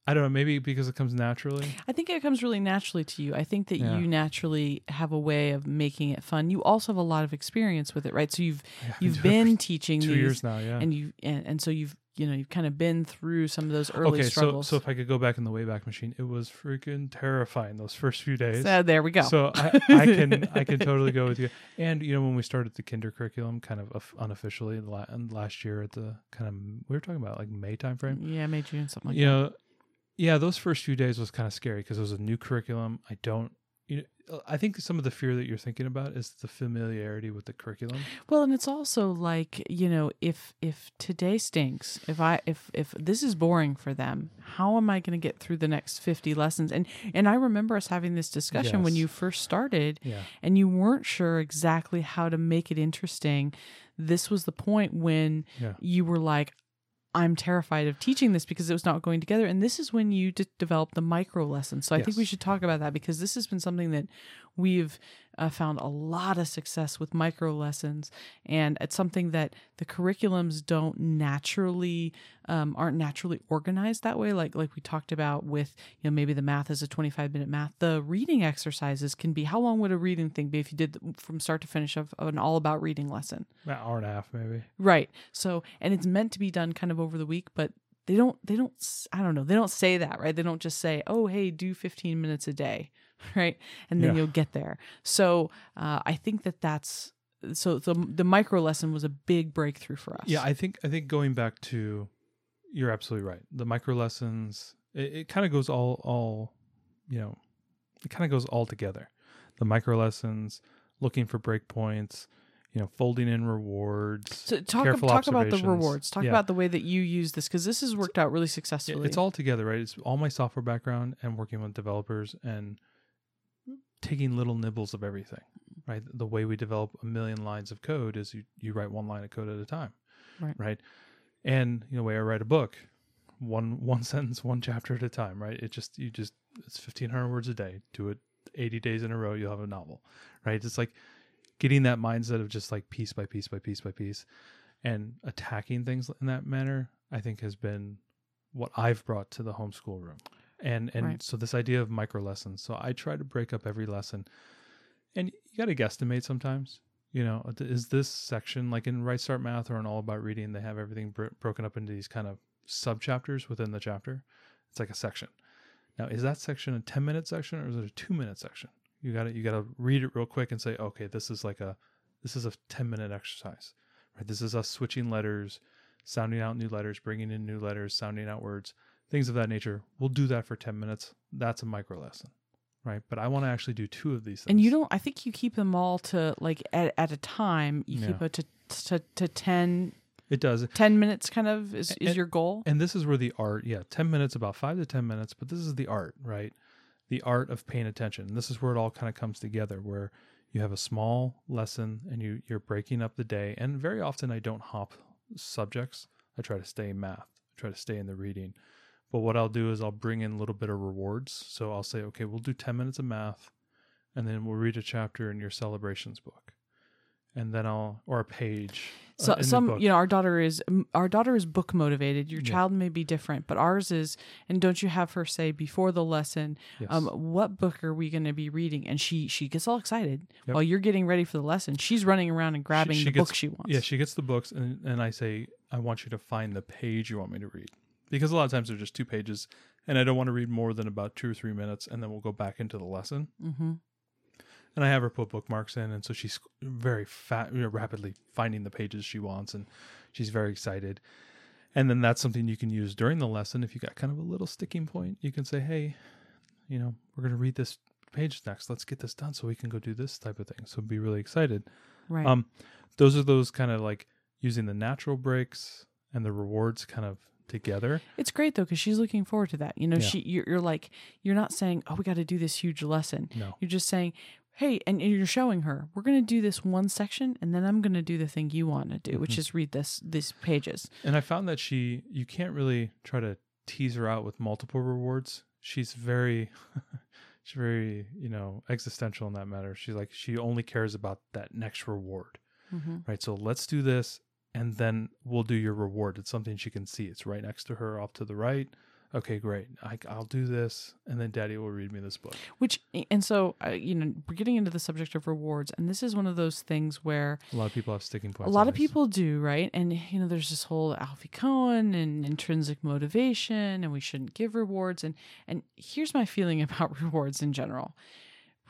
I don't know, maybe because it comes naturally. I think it comes really naturally to you. I think that Yeah. you naturally have a way of making it fun. You also have a lot of experience with it, right? So you've Yeah, you've been teaching two these years now, yeah. and you and, and so you've you know you've kind of been through some of those early okay, so struggles. so if I could go back in the Wayback Machine, it was freaking terrifying those first few days. So there we go. So I, I can I can totally go with you. And you know when we started the kinder curriculum, kind of of- unofficially last year at the kind of we were talking about like May timeframe. yeah, May June something like you that. know, yeah, those first few days was kind of scary because it was a new curriculum. I don't. You know, uh, I think some of the fear that you're thinking about is the familiarity with the curriculum. Well, and it's also like you know, if if today stinks, if I if if this is boring for them, how am I going to get through the next fifty lessons? And and I remember us having this discussion when you first started, Yeah. and you weren't sure exactly how to make it interesting. This was the point when Yeah. you were like. I'm terrified of teaching this because it was not going together. And this is when you d- develop the micro lessons. So I think we should talk about that because this has been something that we've uh, found a lot of success with micro lessons. And it's something that the curriculums don't naturally, um, aren't naturally organized that way. Like, like we talked about with, you know, maybe the math is a 25 minute math. The reading exercises can be, how long would a reading thing be if you did from start to finish of, of an all about reading lesson? An hour and a half maybe. Right. So, and it's meant to be done kind of over the week, but they don't, they don't, i don't know, they don't say that, right? They don't just say, oh, hey, do 15 minutes a day, right? And then Yeah. you'll get there. So, uh, I think that that's, so the, the micro lesson was a big breakthrough for us. Yeah, I think I think going back to you're absolutely right. The micro lessons it, it kind of goes all all you know it kind of goes all together. The micro lessons, looking for breakpoints, you know, folding in rewards. so talk, talk about the rewards. Talk Yeah. about the way that you use this because this has worked out really successfully. it's all together, right? It's all my software background and working with developers and taking little nibbles of everything, right? The way we develop a million lines of code is you, you write one line of code at a time, Right. Right. And you know, the way I write a book, one one sentence, one chapter at a time, right? It just you just it's fifteen hundred words a day. Do it eighty days in a row, you'll have a novel, right? It's like getting that mindset of just like piece by piece by piece by piece, and attacking things in that manner. I think has been what I've brought to the homeschool room. And and Right. so this idea of micro lessons. So I try to break up every lesson. And you got to guesstimate sometimes. You know, uh, is this section like in Right Start Math or in All About Reading, they have everything bro- broken up into these kind of sub chapters within the chapter. It's like a section. Now, is that section a 10 minute section or is it a 2 minute section? You got to you got to read it real quick and say, "Okay, this is like a this is a 10 minute exercise." Right? This is us switching letters, sounding out new letters, bringing in new letters, sounding out words, things of that nature. We'll do that for 10 minutes. That's a micro lesson. Right? But I want to actually do two of these things. and you don't, I think you keep them all to like at, at a time, you keep it to, to, to 10, It does. 10 minutes kind of is, is And- your goal. And this is where the art, yeah, 10 minutes, about five to 10 minutes, but this is the art, right? The art of paying attention. And this is where it all kind of comes together, where you have a small lesson and you, you're breaking up the day. And very often I don't hop subjects. I try to stay in math, I try to stay in the reading. But what I'll do is I'll bring in a little bit of rewards. So I'll say, okay, we'll do 10 minutes of math and then we'll read a chapter in your celebrations book. And then I'll, or a page. uh, So the some, you know, our daughter is our daughter is book motivated. Your Yeah. child may be different, but ours is. And don't you have her say before the lesson, Yes. um, what book are we going to be reading? And she she gets all excited Yep. while you're getting ready for the lesson. She's running around and grabbing she the gets- book she wants. Yeah, she gets the books, and, and I say, I want you to find the page you want me to read. Because a lot of times they're just two pages, and I don't want to read more than about two or three minutes, and then we'll go back into the lesson. mm-hmm. And I have her put bookmarks in, and so she's very fat, you know, rapidly finding the pages she wants, and she's very excited. And then that's something you can use during the lesson. If you got kind of a little sticking point, you can say, hey, you know, we're going to read this page next. Let's get this done so we can go do this type of thing. So be really excited. Right. Um, those are those kind of like using the natural breaks and the rewards kind of together. It's great though because she's looking forward to that. You know, Yeah. she you're, you're like you're not saying, "Oh, we got to do this huge lesson." No, You're just saying, "Hey," and, and you're showing her, "We're going to do this one section, and then I'm going to do the thing you want to do, which Mhm. is read this these pages." and I found that she, you can't really try to tease her out with multiple rewards. She's very, she's very, you know, existential in that matter. She's like, she only cares about that next reward, Mm-hmm. right? So let's do this, and then we'll do your reward. It's something she can see. It's right next to her, off to the right. okay, great. I, I'll do this, and then Daddy will read me this book. Which and so uh, you know we're getting into the subject of rewards, and this is one of those things where A lot of people have sticking points. a lot of these. people do right, and you know there's this whole Alfie Kohn and intrinsic motivation, and we shouldn't give rewards, and and here's my feeling about rewards in general.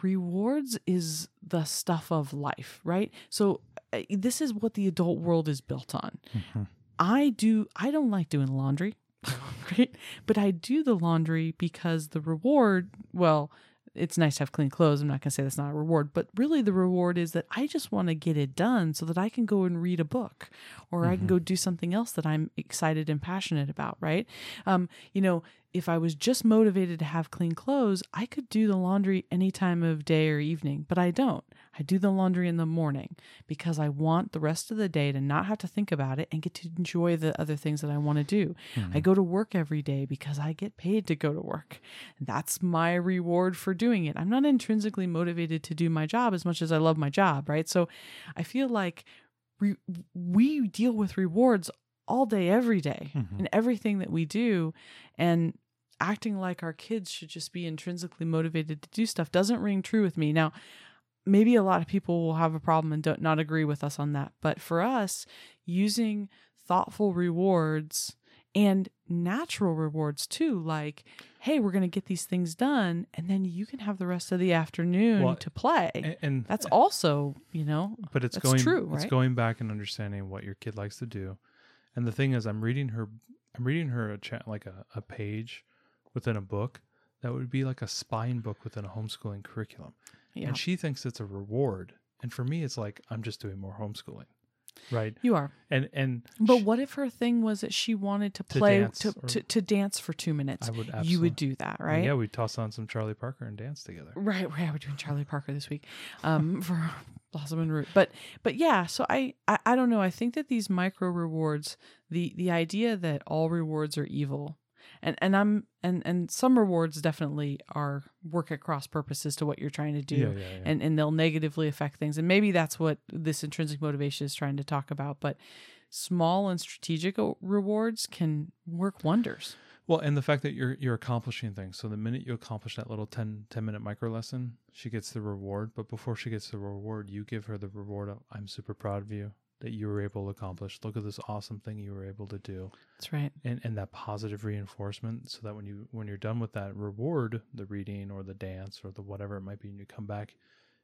Rewards is the stuff of life, right? So uh, this is what the adult world is built on. Mhm. I do I don't like doing laundry, right? But I do the laundry because the reward, well, it's nice to have clean clothes. I'm not going to say that's not a reward, but really the reward is that I just want to get it done so that I can go and read a book or I can go do something else that I'm excited and passionate about, right? Um, you know, if I was just motivated to have clean clothes, I could do the laundry any time of day or evening, but I don't. I do the laundry in the morning because I want the rest of the day to not have to think about it and get to enjoy the other things that I want to do. I go to work every day because I get paid to go to work. That's my reward for doing it. I'm not intrinsically motivated to do my job as much as I love my job, right? So I feel like re- we deal with rewards all day, every day, Mhm. in everything that we do. And acting like our kids should just be intrinsically motivated to do stuff doesn't ring true with me. Now, maybe a lot of people will have a problem and don't not agree with us on that. But for us, using thoughtful rewards and natural rewards too, like, hey, we're going to get these things done, and then you can have the rest of the afternoon Well, to play. and, and That's also, you know, but it's going true, it's right? going back and understanding what your kid likes to do and the thing is i'm reading her i'm reading her a chat like a, a page within a book that would be like a spine book within a homeschooling curriculum yeah, and she thinks it's a reward and for me it's like i'm just doing more homeschooling right you are. and and But sh- what if her thing was that she wanted to To play dance to, to, to dance for two minutes? i would You would do that, right? yeah We'd toss on some charlie parker and dance together Right, right. We're doing Charlie Parker this week um, for Blossom and Root. But but yeah, so I, I I don't know. I think that these micro rewards, the the idea that all rewards are evil, and and I'm and and some rewards definitely are work at cross purposes to what you're trying to do. yeah yeah, yeah. And, and they'll negatively affect things. And maybe that's what this intrinsic motivation is trying to talk about. But small and strategic rewards can work wonders. Well, and the fact that you're you're accomplishing things. So the minute you accomplish that little 10, 10 minute micro lesson, she gets the reward. But before she gets the reward, you give her the reward of I'm super proud of you that you were able to accomplish. Look at this awesome thing you were able to do. That's right. And and that positive reinforcement so that when you when you're done with that reward, the reading or the dance or the whatever it might be, and you come back,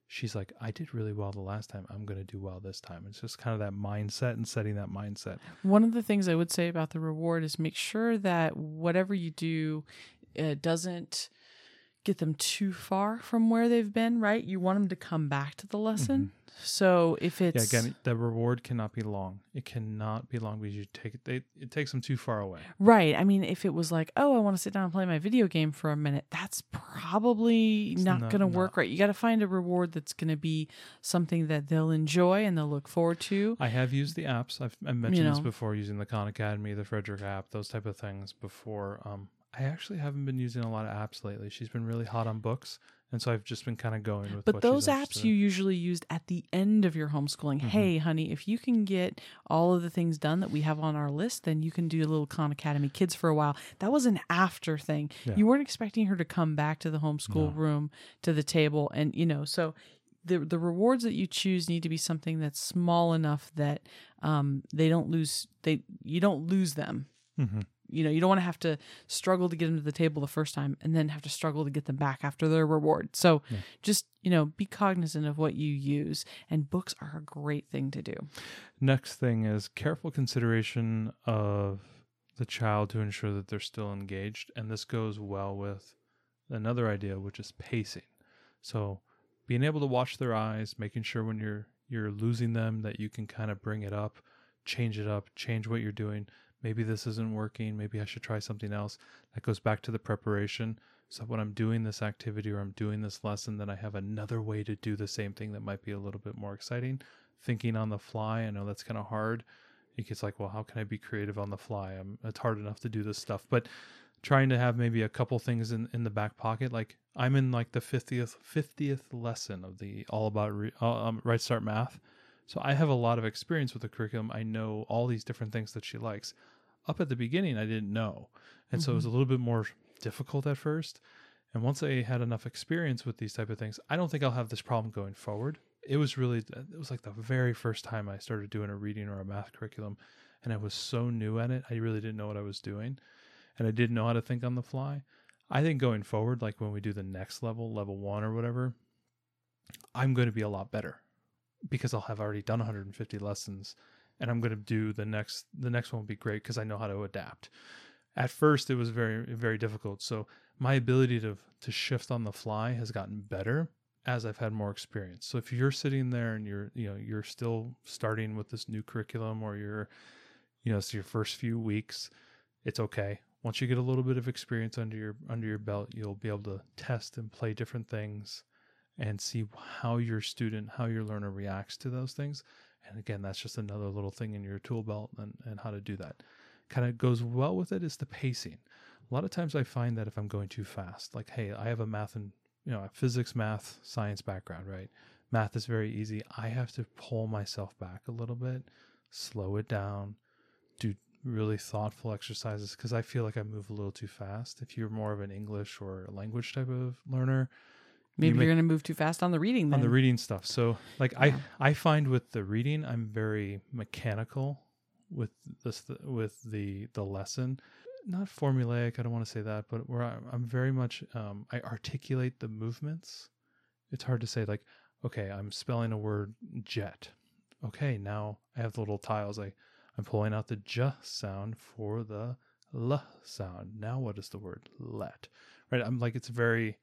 she's like, I did really well the last time. I'm gonna do well this time. It's just kind of that mindset and setting that mindset. One of the things I would say about the reward is make sure that whatever you do it doesn't get them too far from where they've been, right? You want them to come back to the lesson. So if it's Yeah, again, the reward cannot be long. It cannot be long because you take it. They, it takes them too far away. right, I mean, if it was like, oh, I want to sit down and play my video game for a minute, that's probably It's not not- going to work right. You got to find a reward that's going to be something that they'll enjoy and they'll look forward to. I have used the apps. I've I mentioned this know. before, using the Khan Academy, the Frederick app, those type of things before. Um, I actually haven't been using a lot of apps lately. She's been really hot on books, and so I've just been kind of going with. But those apps you usually used at the end of your homeschooling. Mhm. Hey, honey, if you can get all of the things done that we have on our list, then you can do a little Khan Academy Kids for a while. That was an after thing. Yeah. You weren't expecting her to come back to the homeschool No. room to the table, and you know, so the the rewards that you choose need to be something that's small enough that um, they don't lose they you don't lose them. Mhm. You know, you don't want to have to struggle to get them to the table the first time and then have to struggle to get them back after their reward. So Yeah. just, you know, be cognizant of what you use. And books are a great thing to do. Next thing is careful consideration of the child to ensure that they're still engaged, and this goes well with another idea, which is pacing. So, being able to watch their eyes, making sure when you're you're losing them that you can kind of bring it up, change it up, change what you're doing. Maybe this isn't working. Maybe I should try something else. That goes back to the preparation. So when I'm doing this activity or I'm doing this lesson, then I have another way to do the same thing that might be a little bit more exciting. Thinking on the fly. I know that's kind of hard. It gets like, well, how can I be creative on the fly? I'm, it's hard enough to do this stuff, but trying to have maybe a couple things in, in the back pocket. Like I'm in like the 50th, 50th lesson of the all about re, uh, um, right start math. So I have a lot of experience with the curriculum. I know all these different things that she likes. up at the beginning, I didn't know. And so it was a mm-hmm. little bit more difficult at first. And once I had enough experience with these type of things, I don't think I'll have this problem going forward. It was really, it was like the very first time I started doing a reading or a math curriculum. And I was so new at it. I really didn't know what I was doing. And I didn't know how to think on the fly. I think going forward, like when we do the next level, level one or whatever, I'm going to be a lot better because I'll have already done 150 lessons and I'm going to do the next the next one will be great because I know how to adapt. At first it was very very difficult. So my ability to to shift on the fly has gotten better as I've had more experience. So if you're sitting there and you're you know you're still starting with this new curriculum or you're you know it's your first few weeks, it's okay. Once you get a little bit of experience under your under your belt, you'll be able to test and play different things and see how your student, how your learner reacts to those things. And again, that's just another little thing in your tool belt and, and how to do that. Kind of goes well with it is the pacing. A lot of times I find that if I'm going too fast, like, hey, I have a math and, you know, a physics, math, science background, right? Math is very easy. I have to pull myself back a little bit, slow it down, do really thoughtful exercises because I feel like I move a little too fast. If you're more of an English or language type of learner, Maybe you are going to move too fast on the reading then. on the reading stuff. So like Yeah. I I find with the reading I'm very mechanical with this with the the lesson. Not formulaic, I don't want to say that, but where I'm, I'm very much um, I articulate the movements. It's hard to say like okay, I'm spelling a word jet. Okay, now I have the little tiles. I I'm pulling out the j sound for the l sound. Now what is the word let? Right? I'm like it's very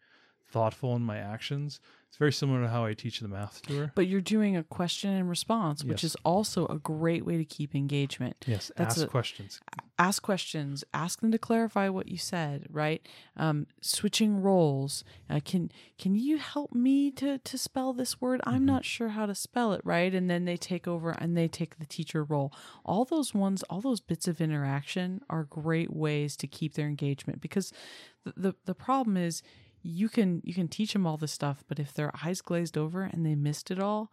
thoughtful in my actions. It's very similar to how I teach the math to her. but you're doing a question and response, which Yes. is also a great way to keep engagement. Yes, That's ask a- questions. ask questions ask them to clarify what you said right um, switching roles uh, can can you help me to to spell this word i'm not sure how to spell it right and then they take over and they take the teacher role all those ones all those bits of interaction are great ways to keep their engagement because the the, the problem is you can you can teach them all this stuff but if their eyes glazed over and they missed it all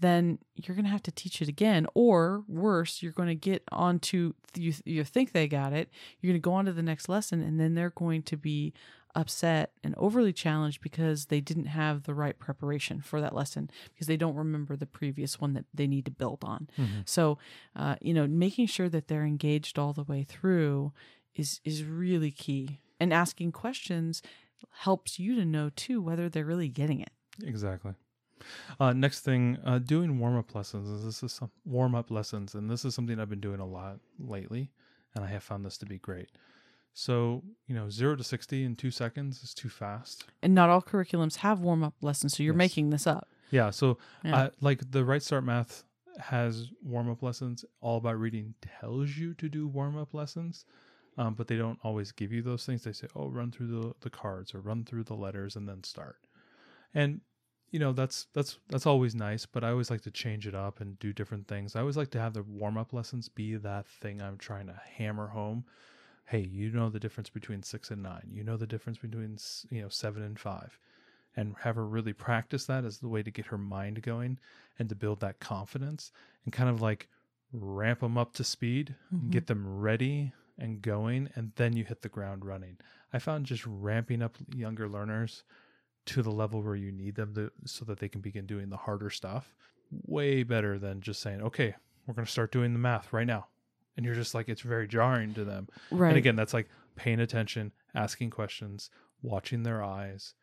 then you're going to have to teach it again or worse you're going to get onto you you think they got it you're going to go on to the next lesson and then they're going to be upset and overly challenged because they didn't have the right preparation for that lesson because they don't remember the previous one that they need to build on. So uh, you know making sure that they're engaged all the way through is is really key. And asking questions helps you to know too whether they're really getting it Exactly. Uh, next thing, uh, doing warm up lessons. This is some warm up lessons, and this is something I've been doing a lot lately, and I have found this to be great. So you know, zero to sixty in two seconds is too fast. and not all curriculums have warm-up lessons so you're Yes. making this up Yeah. So Yeah. uh, like the Right Start Math has warm up lessons. All about reading tells you to do warm up lessons. Um, but they don't always give you those things. They say, "Oh, run through the, the cards or run through the letters and then start." And you know that's that's that's always nice. But I always like to change it up and do different things. I always like to have the warm up lessons be that thing I'm trying to hammer home. Hey, you know the difference between six and nine. You know the difference between you know seven and five and have her really practice that as the way to get her mind going and to build that confidence and kind of like ramp them up to speed and get them ready and going and then you hit the ground running i found just ramping up younger learners to the level where you need them to so that they can begin doing the harder stuff way better than just saying okay we're going to start doing the math right now and you're just like it's very jarring to them right and again, that's like paying attention, asking questions, watching their eyes,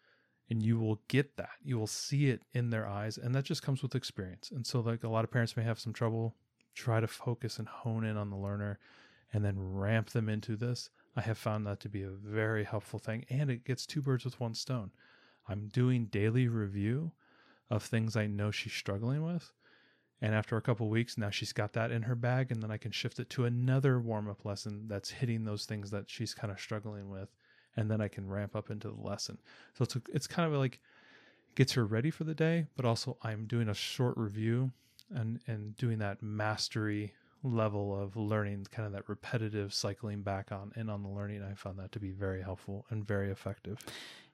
and you will get that. You will see it in their eyes, and that just comes with experience. And so, like a lot of parents may have some trouble, try to focus and hone in on the learner, and then ramp them into this. I have found that to be a very helpful thing, and it gets two birds with one stone. I'm doing daily review of things I know she's struggling with. And after a couple weeks, now she's got that in her bag, and then I can shift it to another warm up lesson that's hitting those things that she's kind of struggling with, and then I can ramp up into the lesson. So it's a, it's kind of like gets her ready for the day, but also I'm doing a short review and and doing that mastery level of learning, kind of that repetitive cycling back on and on the learning. I found that to be very helpful and very effective.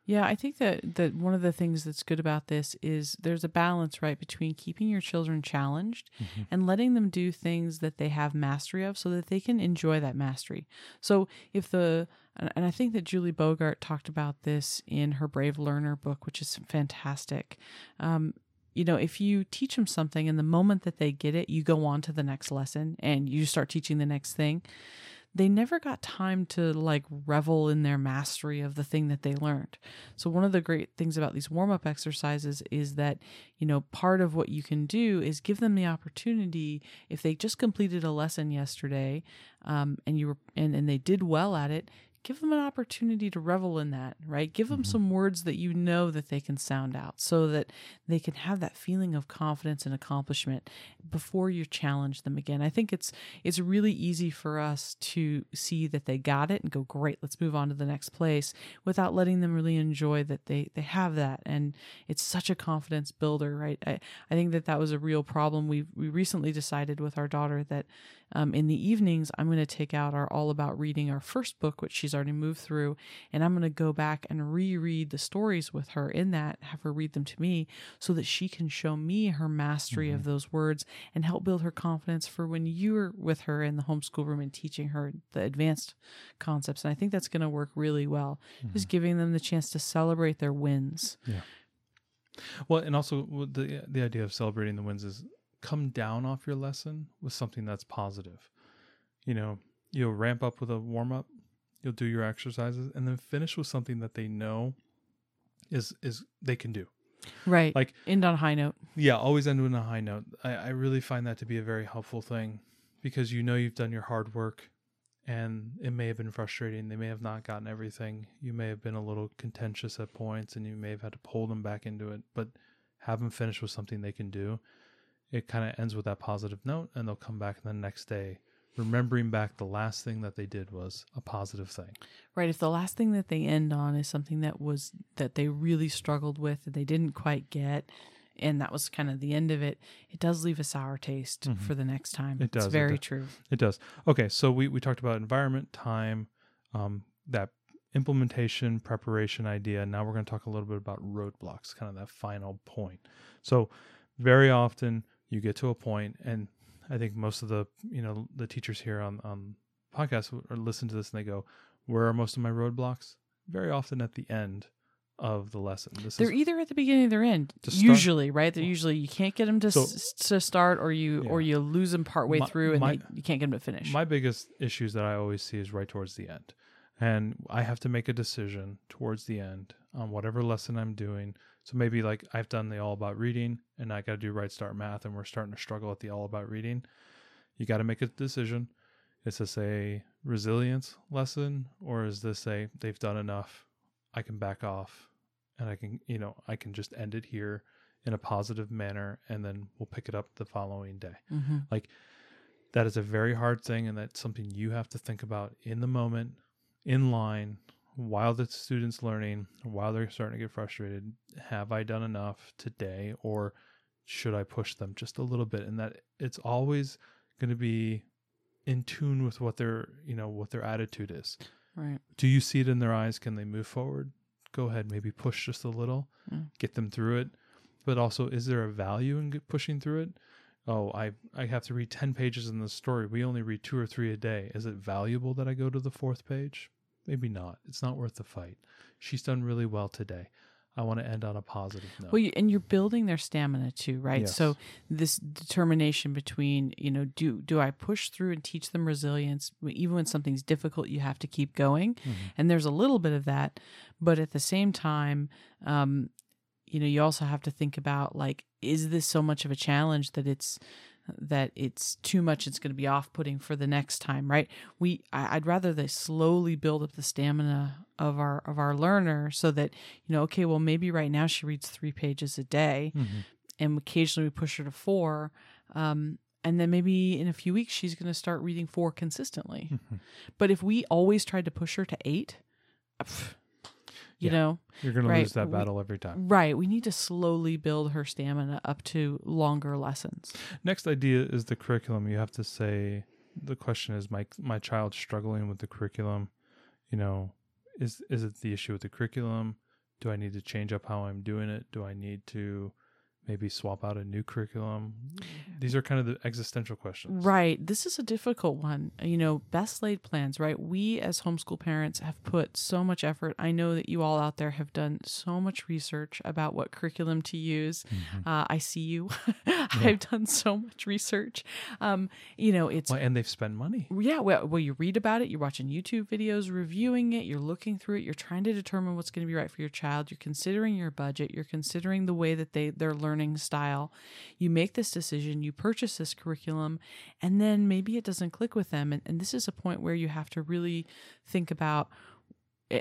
Yeah, I think that that one of the things that's good about this is there's a balance, right, between keeping your children challenged Mhm. and letting them do things that they have mastery of so that they can enjoy that mastery. So if the and and I think that Julie Bogart talked about this in her Brave Learner book, which is fantastic. Um, you know, if you teach them something and the moment that they get it, you go on to the next lesson and you start teaching the next thing, they never got time to like revel in their mastery of the thing that they learned. So one of the great things about these warm-up exercises is that, you know, part of what you can do is give them the opportunity if they just completed a lesson yesterday um, and you were and, and they did well at it, give them an opportunity to revel in that, right? Give them mm-hmm. some words that you know that they can sound out so that they can have that feeling of confidence and accomplishment before you challenge them again. I think it's it's really easy for us to see that they got it and go, great, let's move on to the next place without letting them really enjoy that they they have that. And it's such a confidence builder, right? I, I think that that was a real problem. We we recently decided with our daughter that um, in the evenings, I'm going to take out our All About Reading, our first book, which she's already moved through, and I'm going to go back and reread the stories with her in that, have her read them to me so that she can show me her mastery of those words and help build her confidence for when you're with her in the homeschool room and teaching her the advanced concepts. And I think that's going to work really well, just giving them the chance to celebrate their wins. Yeah. Well, and also the the idea of celebrating the wins is come down off your lesson with something that's positive. You know, you'll ramp up with a warm up, you'll do your exercises, and then finish with something that they know is is they can do. Right. Like End on a high note. yeah, always end on a high note. I, I really find that to be a very helpful thing because you know you've done your hard work and it may have been frustrating. They may have not gotten everything. You may have been a little contentious at points and you may have had to pull them back into it, but have them finish with something they can do. It kind of ends with that positive note and they'll come back the next day remembering back the last thing that they did was a positive thing. Right. If the last thing that they end on is something that was that they really struggled with that they didn't quite get, and that was kind of the end of it, it does leave a sour taste Mhm. for the next time. It does, It's very does. true. It does. Okay, so we, we talked about environment, time, um, that implementation, preparation idea. Now we're going to talk a little bit about roadblocks, kind of that final point. So very often you get to a point, and I think most of the you know the teachers here on on podcasts or listen to this and they go, "Where are most of my roadblocks?" Very often at the end of the lesson. This They're either at the beginning or their end. Usually, right? They're usually you can't get them to So- s- to start, or you or you lose them partway My- through, and my- they, you can't get them to finish. My biggest issues that I always see is right towards the end. And I have to make a decision towards the end on whatever lesson I'm doing. So maybe like I've done the all about reading and I got to do right start math and we're starting to struggle at the all about reading. You got to make a decision. Is this a resilience lesson or is this a they've done enough? I can back off and I can, you know, I can just end it here in a positive manner and then we'll pick it up the following day hmm that is a very hard thing and that's something you have to think about in the moment in line while the student's learning while they're starting to get frustrated have i done enough today or should i push them just a little bit? And that it's always going to be in tune with what their you know what their attitude is. Right. do you see it in their eyes? Can they move forward? Go ahead maybe push just a little Mm. get them through it. But also is there a value in pushing through it? Oh i i have to read 10 pages in the story. We only read two or three a day. Is it valuable that i go to the fourth page maybe not it's not worth the fight she's done really well today i want to end on a positive note Well, you, and you're building their stamina too, right? Yes. So this determination between, you know, do do I push through and teach them resilience even when something's difficult? You have to keep going, Mhm. and there's a little bit of that, but at the same time, um, you know, you also have to think about like, is this so much of a challenge that it's that it's too much it's going to be off-putting for the next time right we I, i'd rather they slowly build up the stamina of our of our learner so that you know okay well maybe right now she reads three pages a day Mhm. and occasionally we push her to four um, and then maybe in a few weeks she's going to start reading four consistently Mhm. but if we always tried to push her to eight pff, you Yeah. know? You're going to Right. lose that battle every time. Right. We need to slowly build her stamina up to longer lessons. Next idea is the curriculum. You have to say the question is my my child struggling with the curriculum. You know is is it the issue with the curriculum? Do I need to change up how I'm doing it? Do I need to maybe swap out a new curriculum? These are kind of the existential questions. Right. This is a difficult one. You know, best laid plans, right? We as homeschool parents have put so much effort. I know that you all out there have done so much research about what curriculum to use. Mhm. Uh, I see you. I've done so much research. Um, you know, it's Well, and they've spent money. yeah, well, well, you read about it, you're watching YouTube videos, reviewing it, you're looking through it, you're trying to determine what's going to be right for your child, you're considering your budget, you're considering the way that they, they're learning style. You make this decision, you purchase this curriculum, and then maybe it doesn't click with them. And, and this is a point where you have to really think about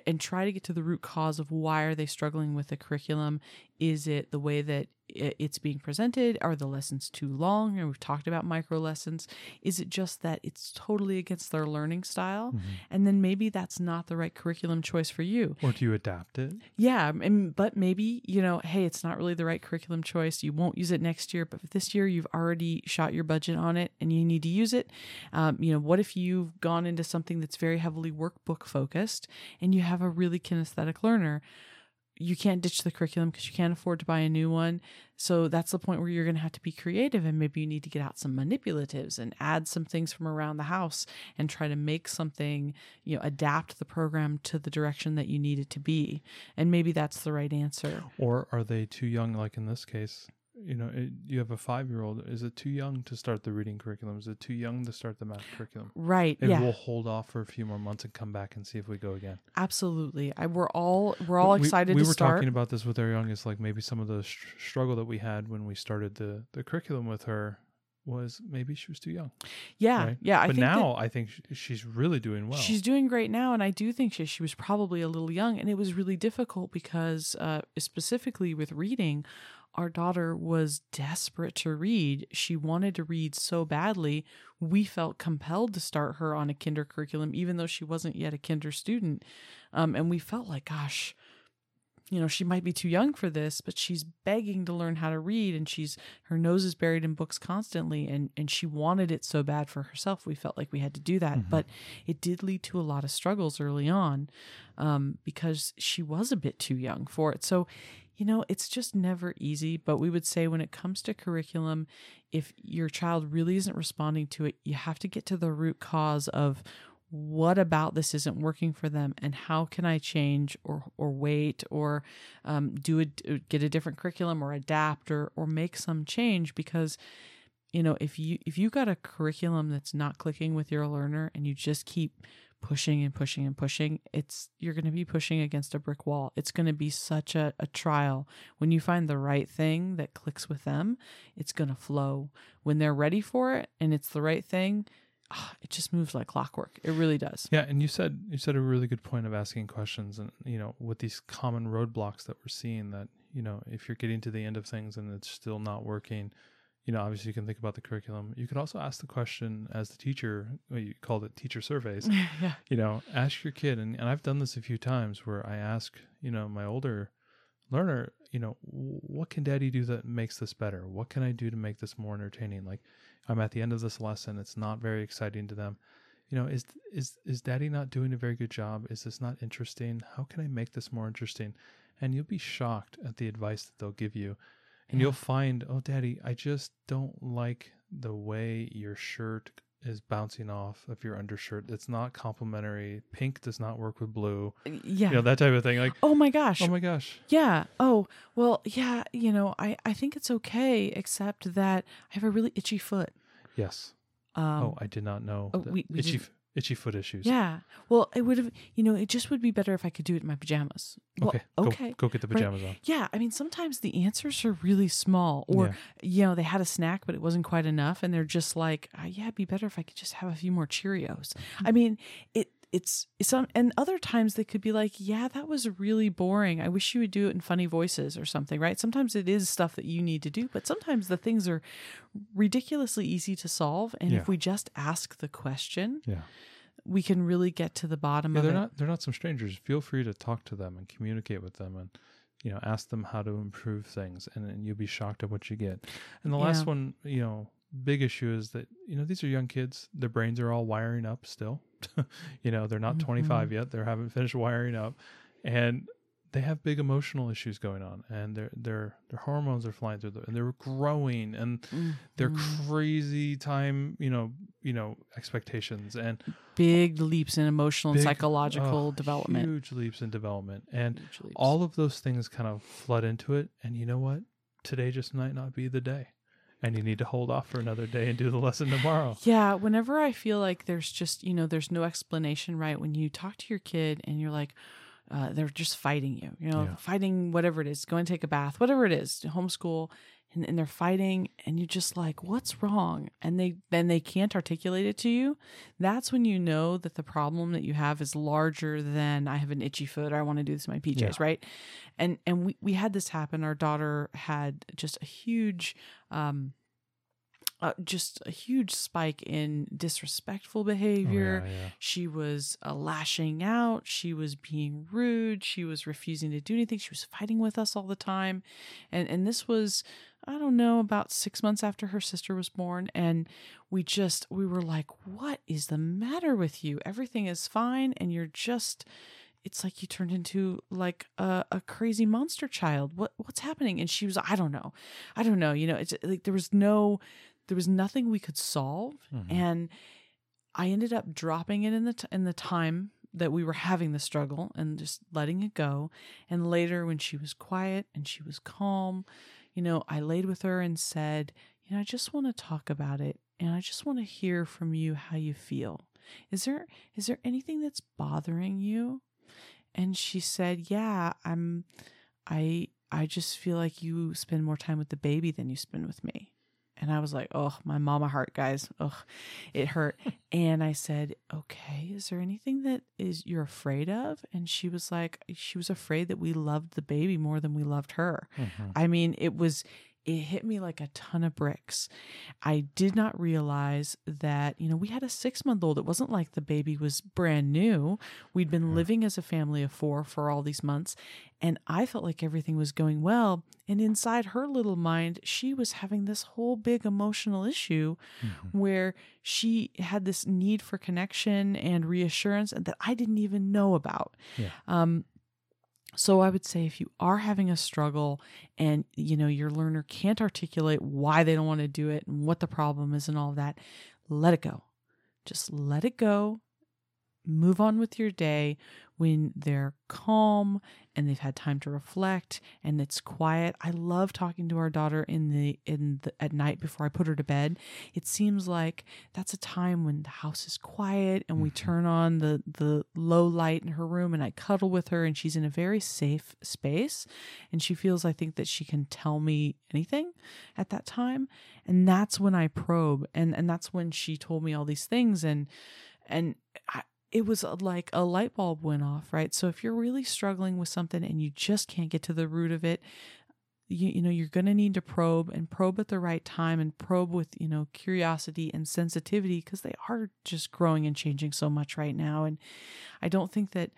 and try to get to the root cause of why are they struggling with the curriculum is it the way that it's being presented? Are the lessons too long? And we've talked about micro lessons. Is it just that it's totally against their learning style? Mhm. and then maybe that's not the right curriculum choice for you. Or do you adapt it? yeah and, but maybe you know hey it's not really the right curriculum choice. You won't use it next year but this year you've already shot your budget on it and you need to use it. Um, you know what if you've gone into something that's very heavily workbook focused and you have a really kinesthetic learner you can't ditch the curriculum because you can't afford to buy a new one. So that's the point where you're going to have to be creative and maybe you need to get out some manipulatives and add some things from around the house and try to make something, you know, adapt the program to the direction that you need it to be. And maybe that's the right answer. Or are they too young? Like in this case, you know, it, you have a five year old. Is it too young to start the reading curriculum? Is it too young to start the math curriculum? Right. Maybe yeah. we'll hold off for a few more months and come back and see if we go again. Absolutely. I, we're all we're all We- excited We, to were start. talking about this with our youngest, like maybe some of the str- struggle that we had when we started the the curriculum with her was maybe she was too young. yeah. right? Yeah. I but now I think she's really doing well. She's doing great now, and I do think she, she was probably a little young, and it was really difficult because, uh, specifically with reading, our daughter was desperate to read. She wanted to read so badly. We felt compelled to start her on a kinder curriculum, even though she wasn't yet a kinder student. Um, and we felt like, gosh, you know, she might be too young for this, but she's begging to learn how to read, and she's her nose is buried in books constantly, and and she wanted it so bad for herself. We felt like we had to do that, Mhm. but it did lead to a lot of struggles early on um, because she was a bit too young for it. So, you know, it's just never easy. But we would say when it comes to curriculum, if your child really isn't responding to it, you have to get to the root cause of what about this isn't working for them and how can i change or or wait or um, do a get a different curriculum or adapt or or make some change because you know if you if you got a curriculum that's not clicking with your learner and you just keep pushing and pushing and pushing it's you're going to be pushing against a brick wall. It's going to be such a, a trial. When you find the right thing that clicks with them it's going to flow. When they're ready for it and it's the right thing ah, it just moves like clockwork. It really does. Yeah, and you said you said a really good point of asking questions, and you know, with these common roadblocks that we're seeing, that you know, if you're getting to the end of things and it's still not working, you know, obviously you can think about the curriculum. You could also ask the question as the teacher. Well, you called it teacher surveys. yeah you know, ask your kid, and, and I've done this a few times where I ask, you know, my older learner, you know, what can daddy do that makes this better? What can I do to make this more entertaining? Like, I'm at the end of this lesson, it's not very exciting to them. You know, is is is daddy not doing a very good job? Is this not interesting? How can I make this more interesting? And you'll be shocked at the advice that they'll give you. And Yeah. you'll find, oh, daddy, I just don't like the way your shirt is bouncing off of your undershirt. It's not complimentary. Pink does not work with blue. yeah You know, that type of thing. Like, oh my gosh oh my gosh. Yeah. Oh, well, yeah, you know, I, I think it's okay, except that I have a really itchy foot. Yes. Um, oh, I did not know. oh, that we- we itchy, itchy foot issues. yeah. Well, it would have, you know, it just would be better if I could do it in my pajamas. Well, Okay. okay. Go, go get the Right. pajamas on. Yeah. I mean, sometimes the answers are really small, or, Yeah. you know, they had a snack, but it wasn't quite enough. And they're just like, "Ah, yeah, it'd be better if I could just have a few more Cheerios. I mean, it, it's, some, and other times they could be like, yeah, that was really boring. I wish you would do it in funny voices or something, right? Sometimes it is stuff that you need to do, but sometimes the things are ridiculously easy to solve. And Yeah. if we just ask the question, Yeah. we can really get to the bottom Yeah, of they're it. not they're not some strangers. Feel free to talk to them and communicate with them and you know, ask them how to improve things and, and you'll be shocked at what you get. And the last Yeah. one, you know, big issue is that, you know, these are young kids. Their brains are all wiring up still. you know, they're not Mhm. 25 yet. They haven't finished wiring up. And they have big emotional issues going on and their their their hormones are flying through the, and they're growing and they're Mhm. crazy time you know you know expectations and big leaps in emotional and psychological oh, development. huge leaps in development and all of those things kind of flood into it and you know what today just might not be the day and you need to hold off for another day and do the lesson tomorrow Yeah, whenever I feel like there's just, you know, there's no explanation, right? When you talk to your kid and you're like, uh, they're just fighting you, you know, Yeah. fighting whatever it is, go and take a bath, whatever it is, homeschool, and, and they're fighting, and you're just like, what's wrong? And they then they can't articulate it to you. That's when you know that the problem that you have is larger than I have an itchy foot or I want to do this in my PJs, Yeah. right? And and we we had this happen. Our daughter had just a huge. um uh, just a huge spike in disrespectful Oh, behavior. yeah, yeah. She was uh, lashing out. She was being rude. She was refusing to do anything. She was fighting with us all the time, and and this was I don't know about six months after her sister was born, and we just we were like, what is the matter with you? Everything is fine, and you're just. It's like you turned into like a, a crazy monster child. What what's happening? And she was, I don't know, I don't know. You know, it's like there was no, there was nothing we could solve, Mhm. and I ended up dropping it in the t- in the time that we were having the struggle and just letting it go. And later, when she was quiet and she was calm, you know, I laid with her and said, you know, I just want to talk about it, and I just want to hear from you how you feel. Is there is there anything that's bothering you? And she said, yeah, I'm, I I just feel like you spend more time with the baby than you spend with me. And I was like, oh, my mama heart, guys. Ugh, it hurt. and I said, okay, is there anything that is you're afraid of? And she was like, she was afraid that we loved the baby more than we loved her. Mhm. I mean, it was it hit me like a ton of bricks. I did not realize that, you know, we had a 6-month-old. It wasn't like the baby was brand new. We'd been Yeah. living as a family of 4 for all these months, and I felt like everything was going well, and inside her little mind, she was having this whole big emotional issue Mhm. where she had this need for connection and reassurance that I didn't even know about. Yeah. Um, so I would say if you are having a struggle and you know your learner can't articulate why they don't want to do it and what the problem is and all of that, let it go. Just let it go. Move on with your day when they're calm and they've had time to reflect and it's quiet. I love talking to our daughter in the in the at night before I put her to bed. It seems like that's a time when the house is quiet and we Mhm. turn on the the low light in her room and I cuddle with her and she's in a very safe space and she feels I think that she can tell me anything at that time and that's when I probe and and that's when she told me all these things and and it was uh, like a light bulb went off, right? So if you're really struggling with something and you just can't get to the root of it, you, you know you're going to need to probe and probe at the right time and probe with you know curiosity and sensitivity because they are just growing and changing so much right now. And i don't think that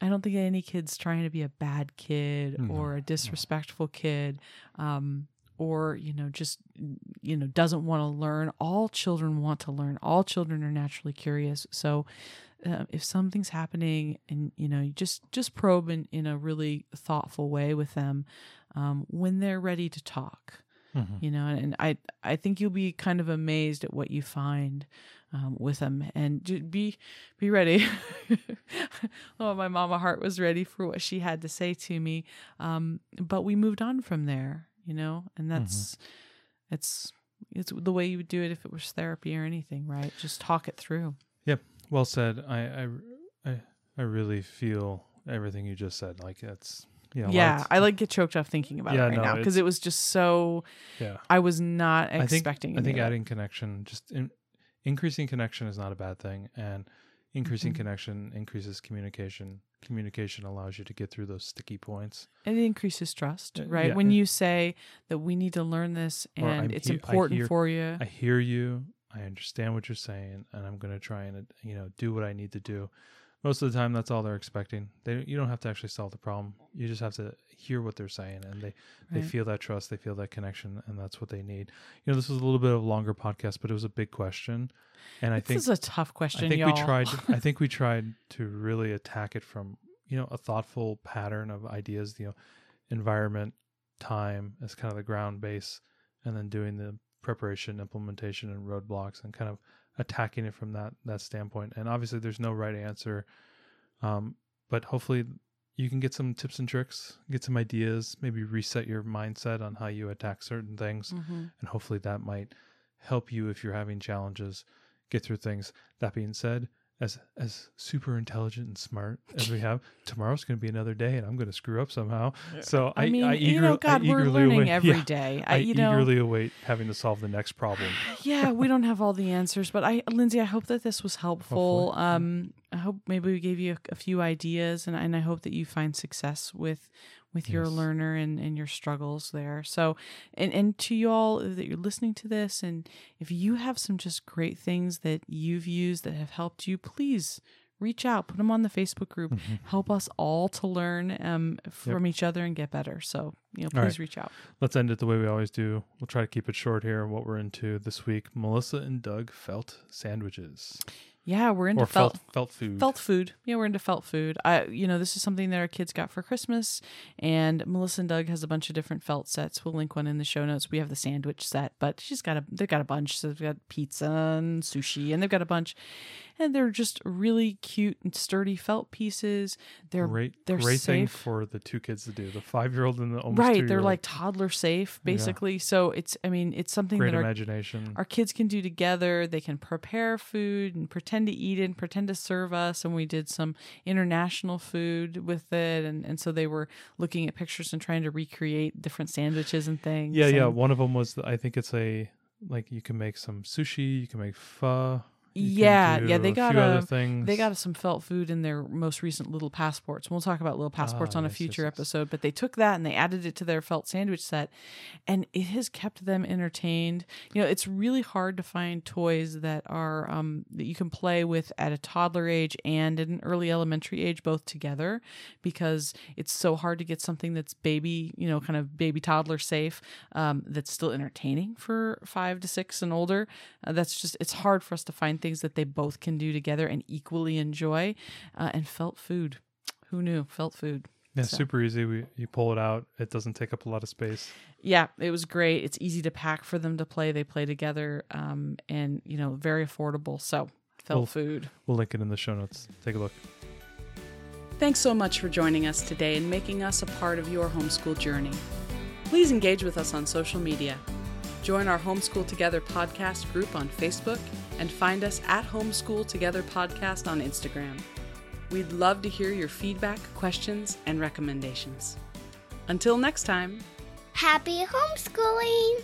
i don't think any kid's trying to be a bad kid No, or a mm-hmm. disrespectful kid. Um or you know just you know doesn't want to learn. All children want to learn. All children are naturally curious. So uh, if something's happening and you know you just just probe in, in a really thoughtful way with them um, when they're ready to talk Mhm. you know and i i think you'll be kind of amazed at what you find um, with them. And be be ready. Oh my mama heart was ready for what she had to say to me. Um, but we moved on from there you know and that's it's it's the way you would do it if it was therapy or anything right just talk it through Yep. Well said. I, I, I, I really feel everything you just said. Like it's, you know, yeah i like get choked up thinking about Yeah, it right no, now because it was just so yeah. i was not I think, expecting I think of it. adding connection, just in, increasing connection is not a bad thing. And increasing Mhm. connection increases communication. Communication allows you to get through those sticky points. And it increases trust Uh, right yeah, when you say that we need to learn this and it's he- important hear- for you I hear you. I understand what you're saying, and I'm going to try and uh, you know do what I need to do. Most of the time, that's all they're expecting. They you don't have to actually solve the problem. You just have to hear what they're saying, and they they Right. feel that trust, they feel that connection, and that's what they need. You know, this was a little bit of a longer podcast, but it was a big question, and I think this is a tough question I think y'all we tried. I think we tried to really attack it from you know, a thoughtful pattern of ideas, you know, environment, time as kind of the ground base, and then doing the preparation, implementation, and roadblocks, and kind of attacking it from that that standpoint. And obviously, there's no right answer, um, but hopefully, you can get some tips and tricks, get some ideas, maybe reset your mindset on how you attack certain things, Mm-hmm. and hopefully that might help you if you're having challenges get through things. That being said, as as super intelligent and smart as we have, tomorrow's going to be another day, and I'm going to screw up somehow. So I, I mean, I you eager- know, I God, we're learning await- every yeah, day. I, I, you know, eagerly await having to solve the next problem. yeah, we don't have all the answers, but I, Lindsay, I hope that this was helpful. Hopefully. Um, I hope maybe we gave you a, a few ideas, and, and I hope that you find success with with your Yes. learner and, and your struggles there. So, and and to you all that you're listening to this, and if you have some just great things that you've used that have helped you, please reach out, put them on the Facebook group. Mhm. Help us all to learn um, from each other and get better. So, you know, please right. reach out. Let's end it the way we always do. We'll try to keep it short here. And what we're into this week: Melissa and Doug felt sandwiches Yeah, we're into felt felt felt food. Felt food. Yeah, we're into felt food. I, you know, this is something that our kids got for Christmas, and Melissa and Doug has a bunch of different felt sets. We'll link one in the show notes. We have the sandwich set, but she's got a, they've got a bunch. So they've got pizza and sushi, and they've got a bunch, and they're just really cute and sturdy felt pieces. They're great, they're great thing safe. for the two kids to do. The five year old and the almost right. They're like toddler safe, Yeah. basically. So it's, I mean, it's something great that our imagination. our kids can do together. They can prepare food and pretend to eat it and pretend to serve us. And we did some international food with it. And, and so they were looking at pictures and trying to recreate different sandwiches and things. Yeah, yeah. One of them was I think it's a like you can make some sushi, you can make pho. Yeah, yeah, they got a- They got some felt food in their most recent little passports. We'll talk about little passports Ah, on a yes, yes, future yes. episode, but they took that and they added it to their felt sandwich set and it has kept them entertained. You know, it's really hard to find toys that are um, that you can play with at a toddler age and at an early elementary age both together because it's so hard to get something that's baby, you know, kind of baby toddler safe um, that's still entertaining for 5 to 6 and older. Uh, that's just it's hard for us to find things that they both can do together and equally enjoy. Uh, and felt food, who knew? Felt food. yeah, so. super easy. We you pull it out. It doesn't take up a lot of space. Yeah, it was great. It's easy to pack for them to play. They play together, um, and you know, very affordable. So felt Well- food. We'll link it in the show notes. Take a look. Thanks so much for joining us today and making us a part of your homeschool journey. Please engage with us on social media. Join our Homeschool Together podcast group on Facebook and find us at Homeschool Together Podcast on Instagram. We'd love to hear your feedback, questions, and recommendations. Until next time. Happy homeschooling!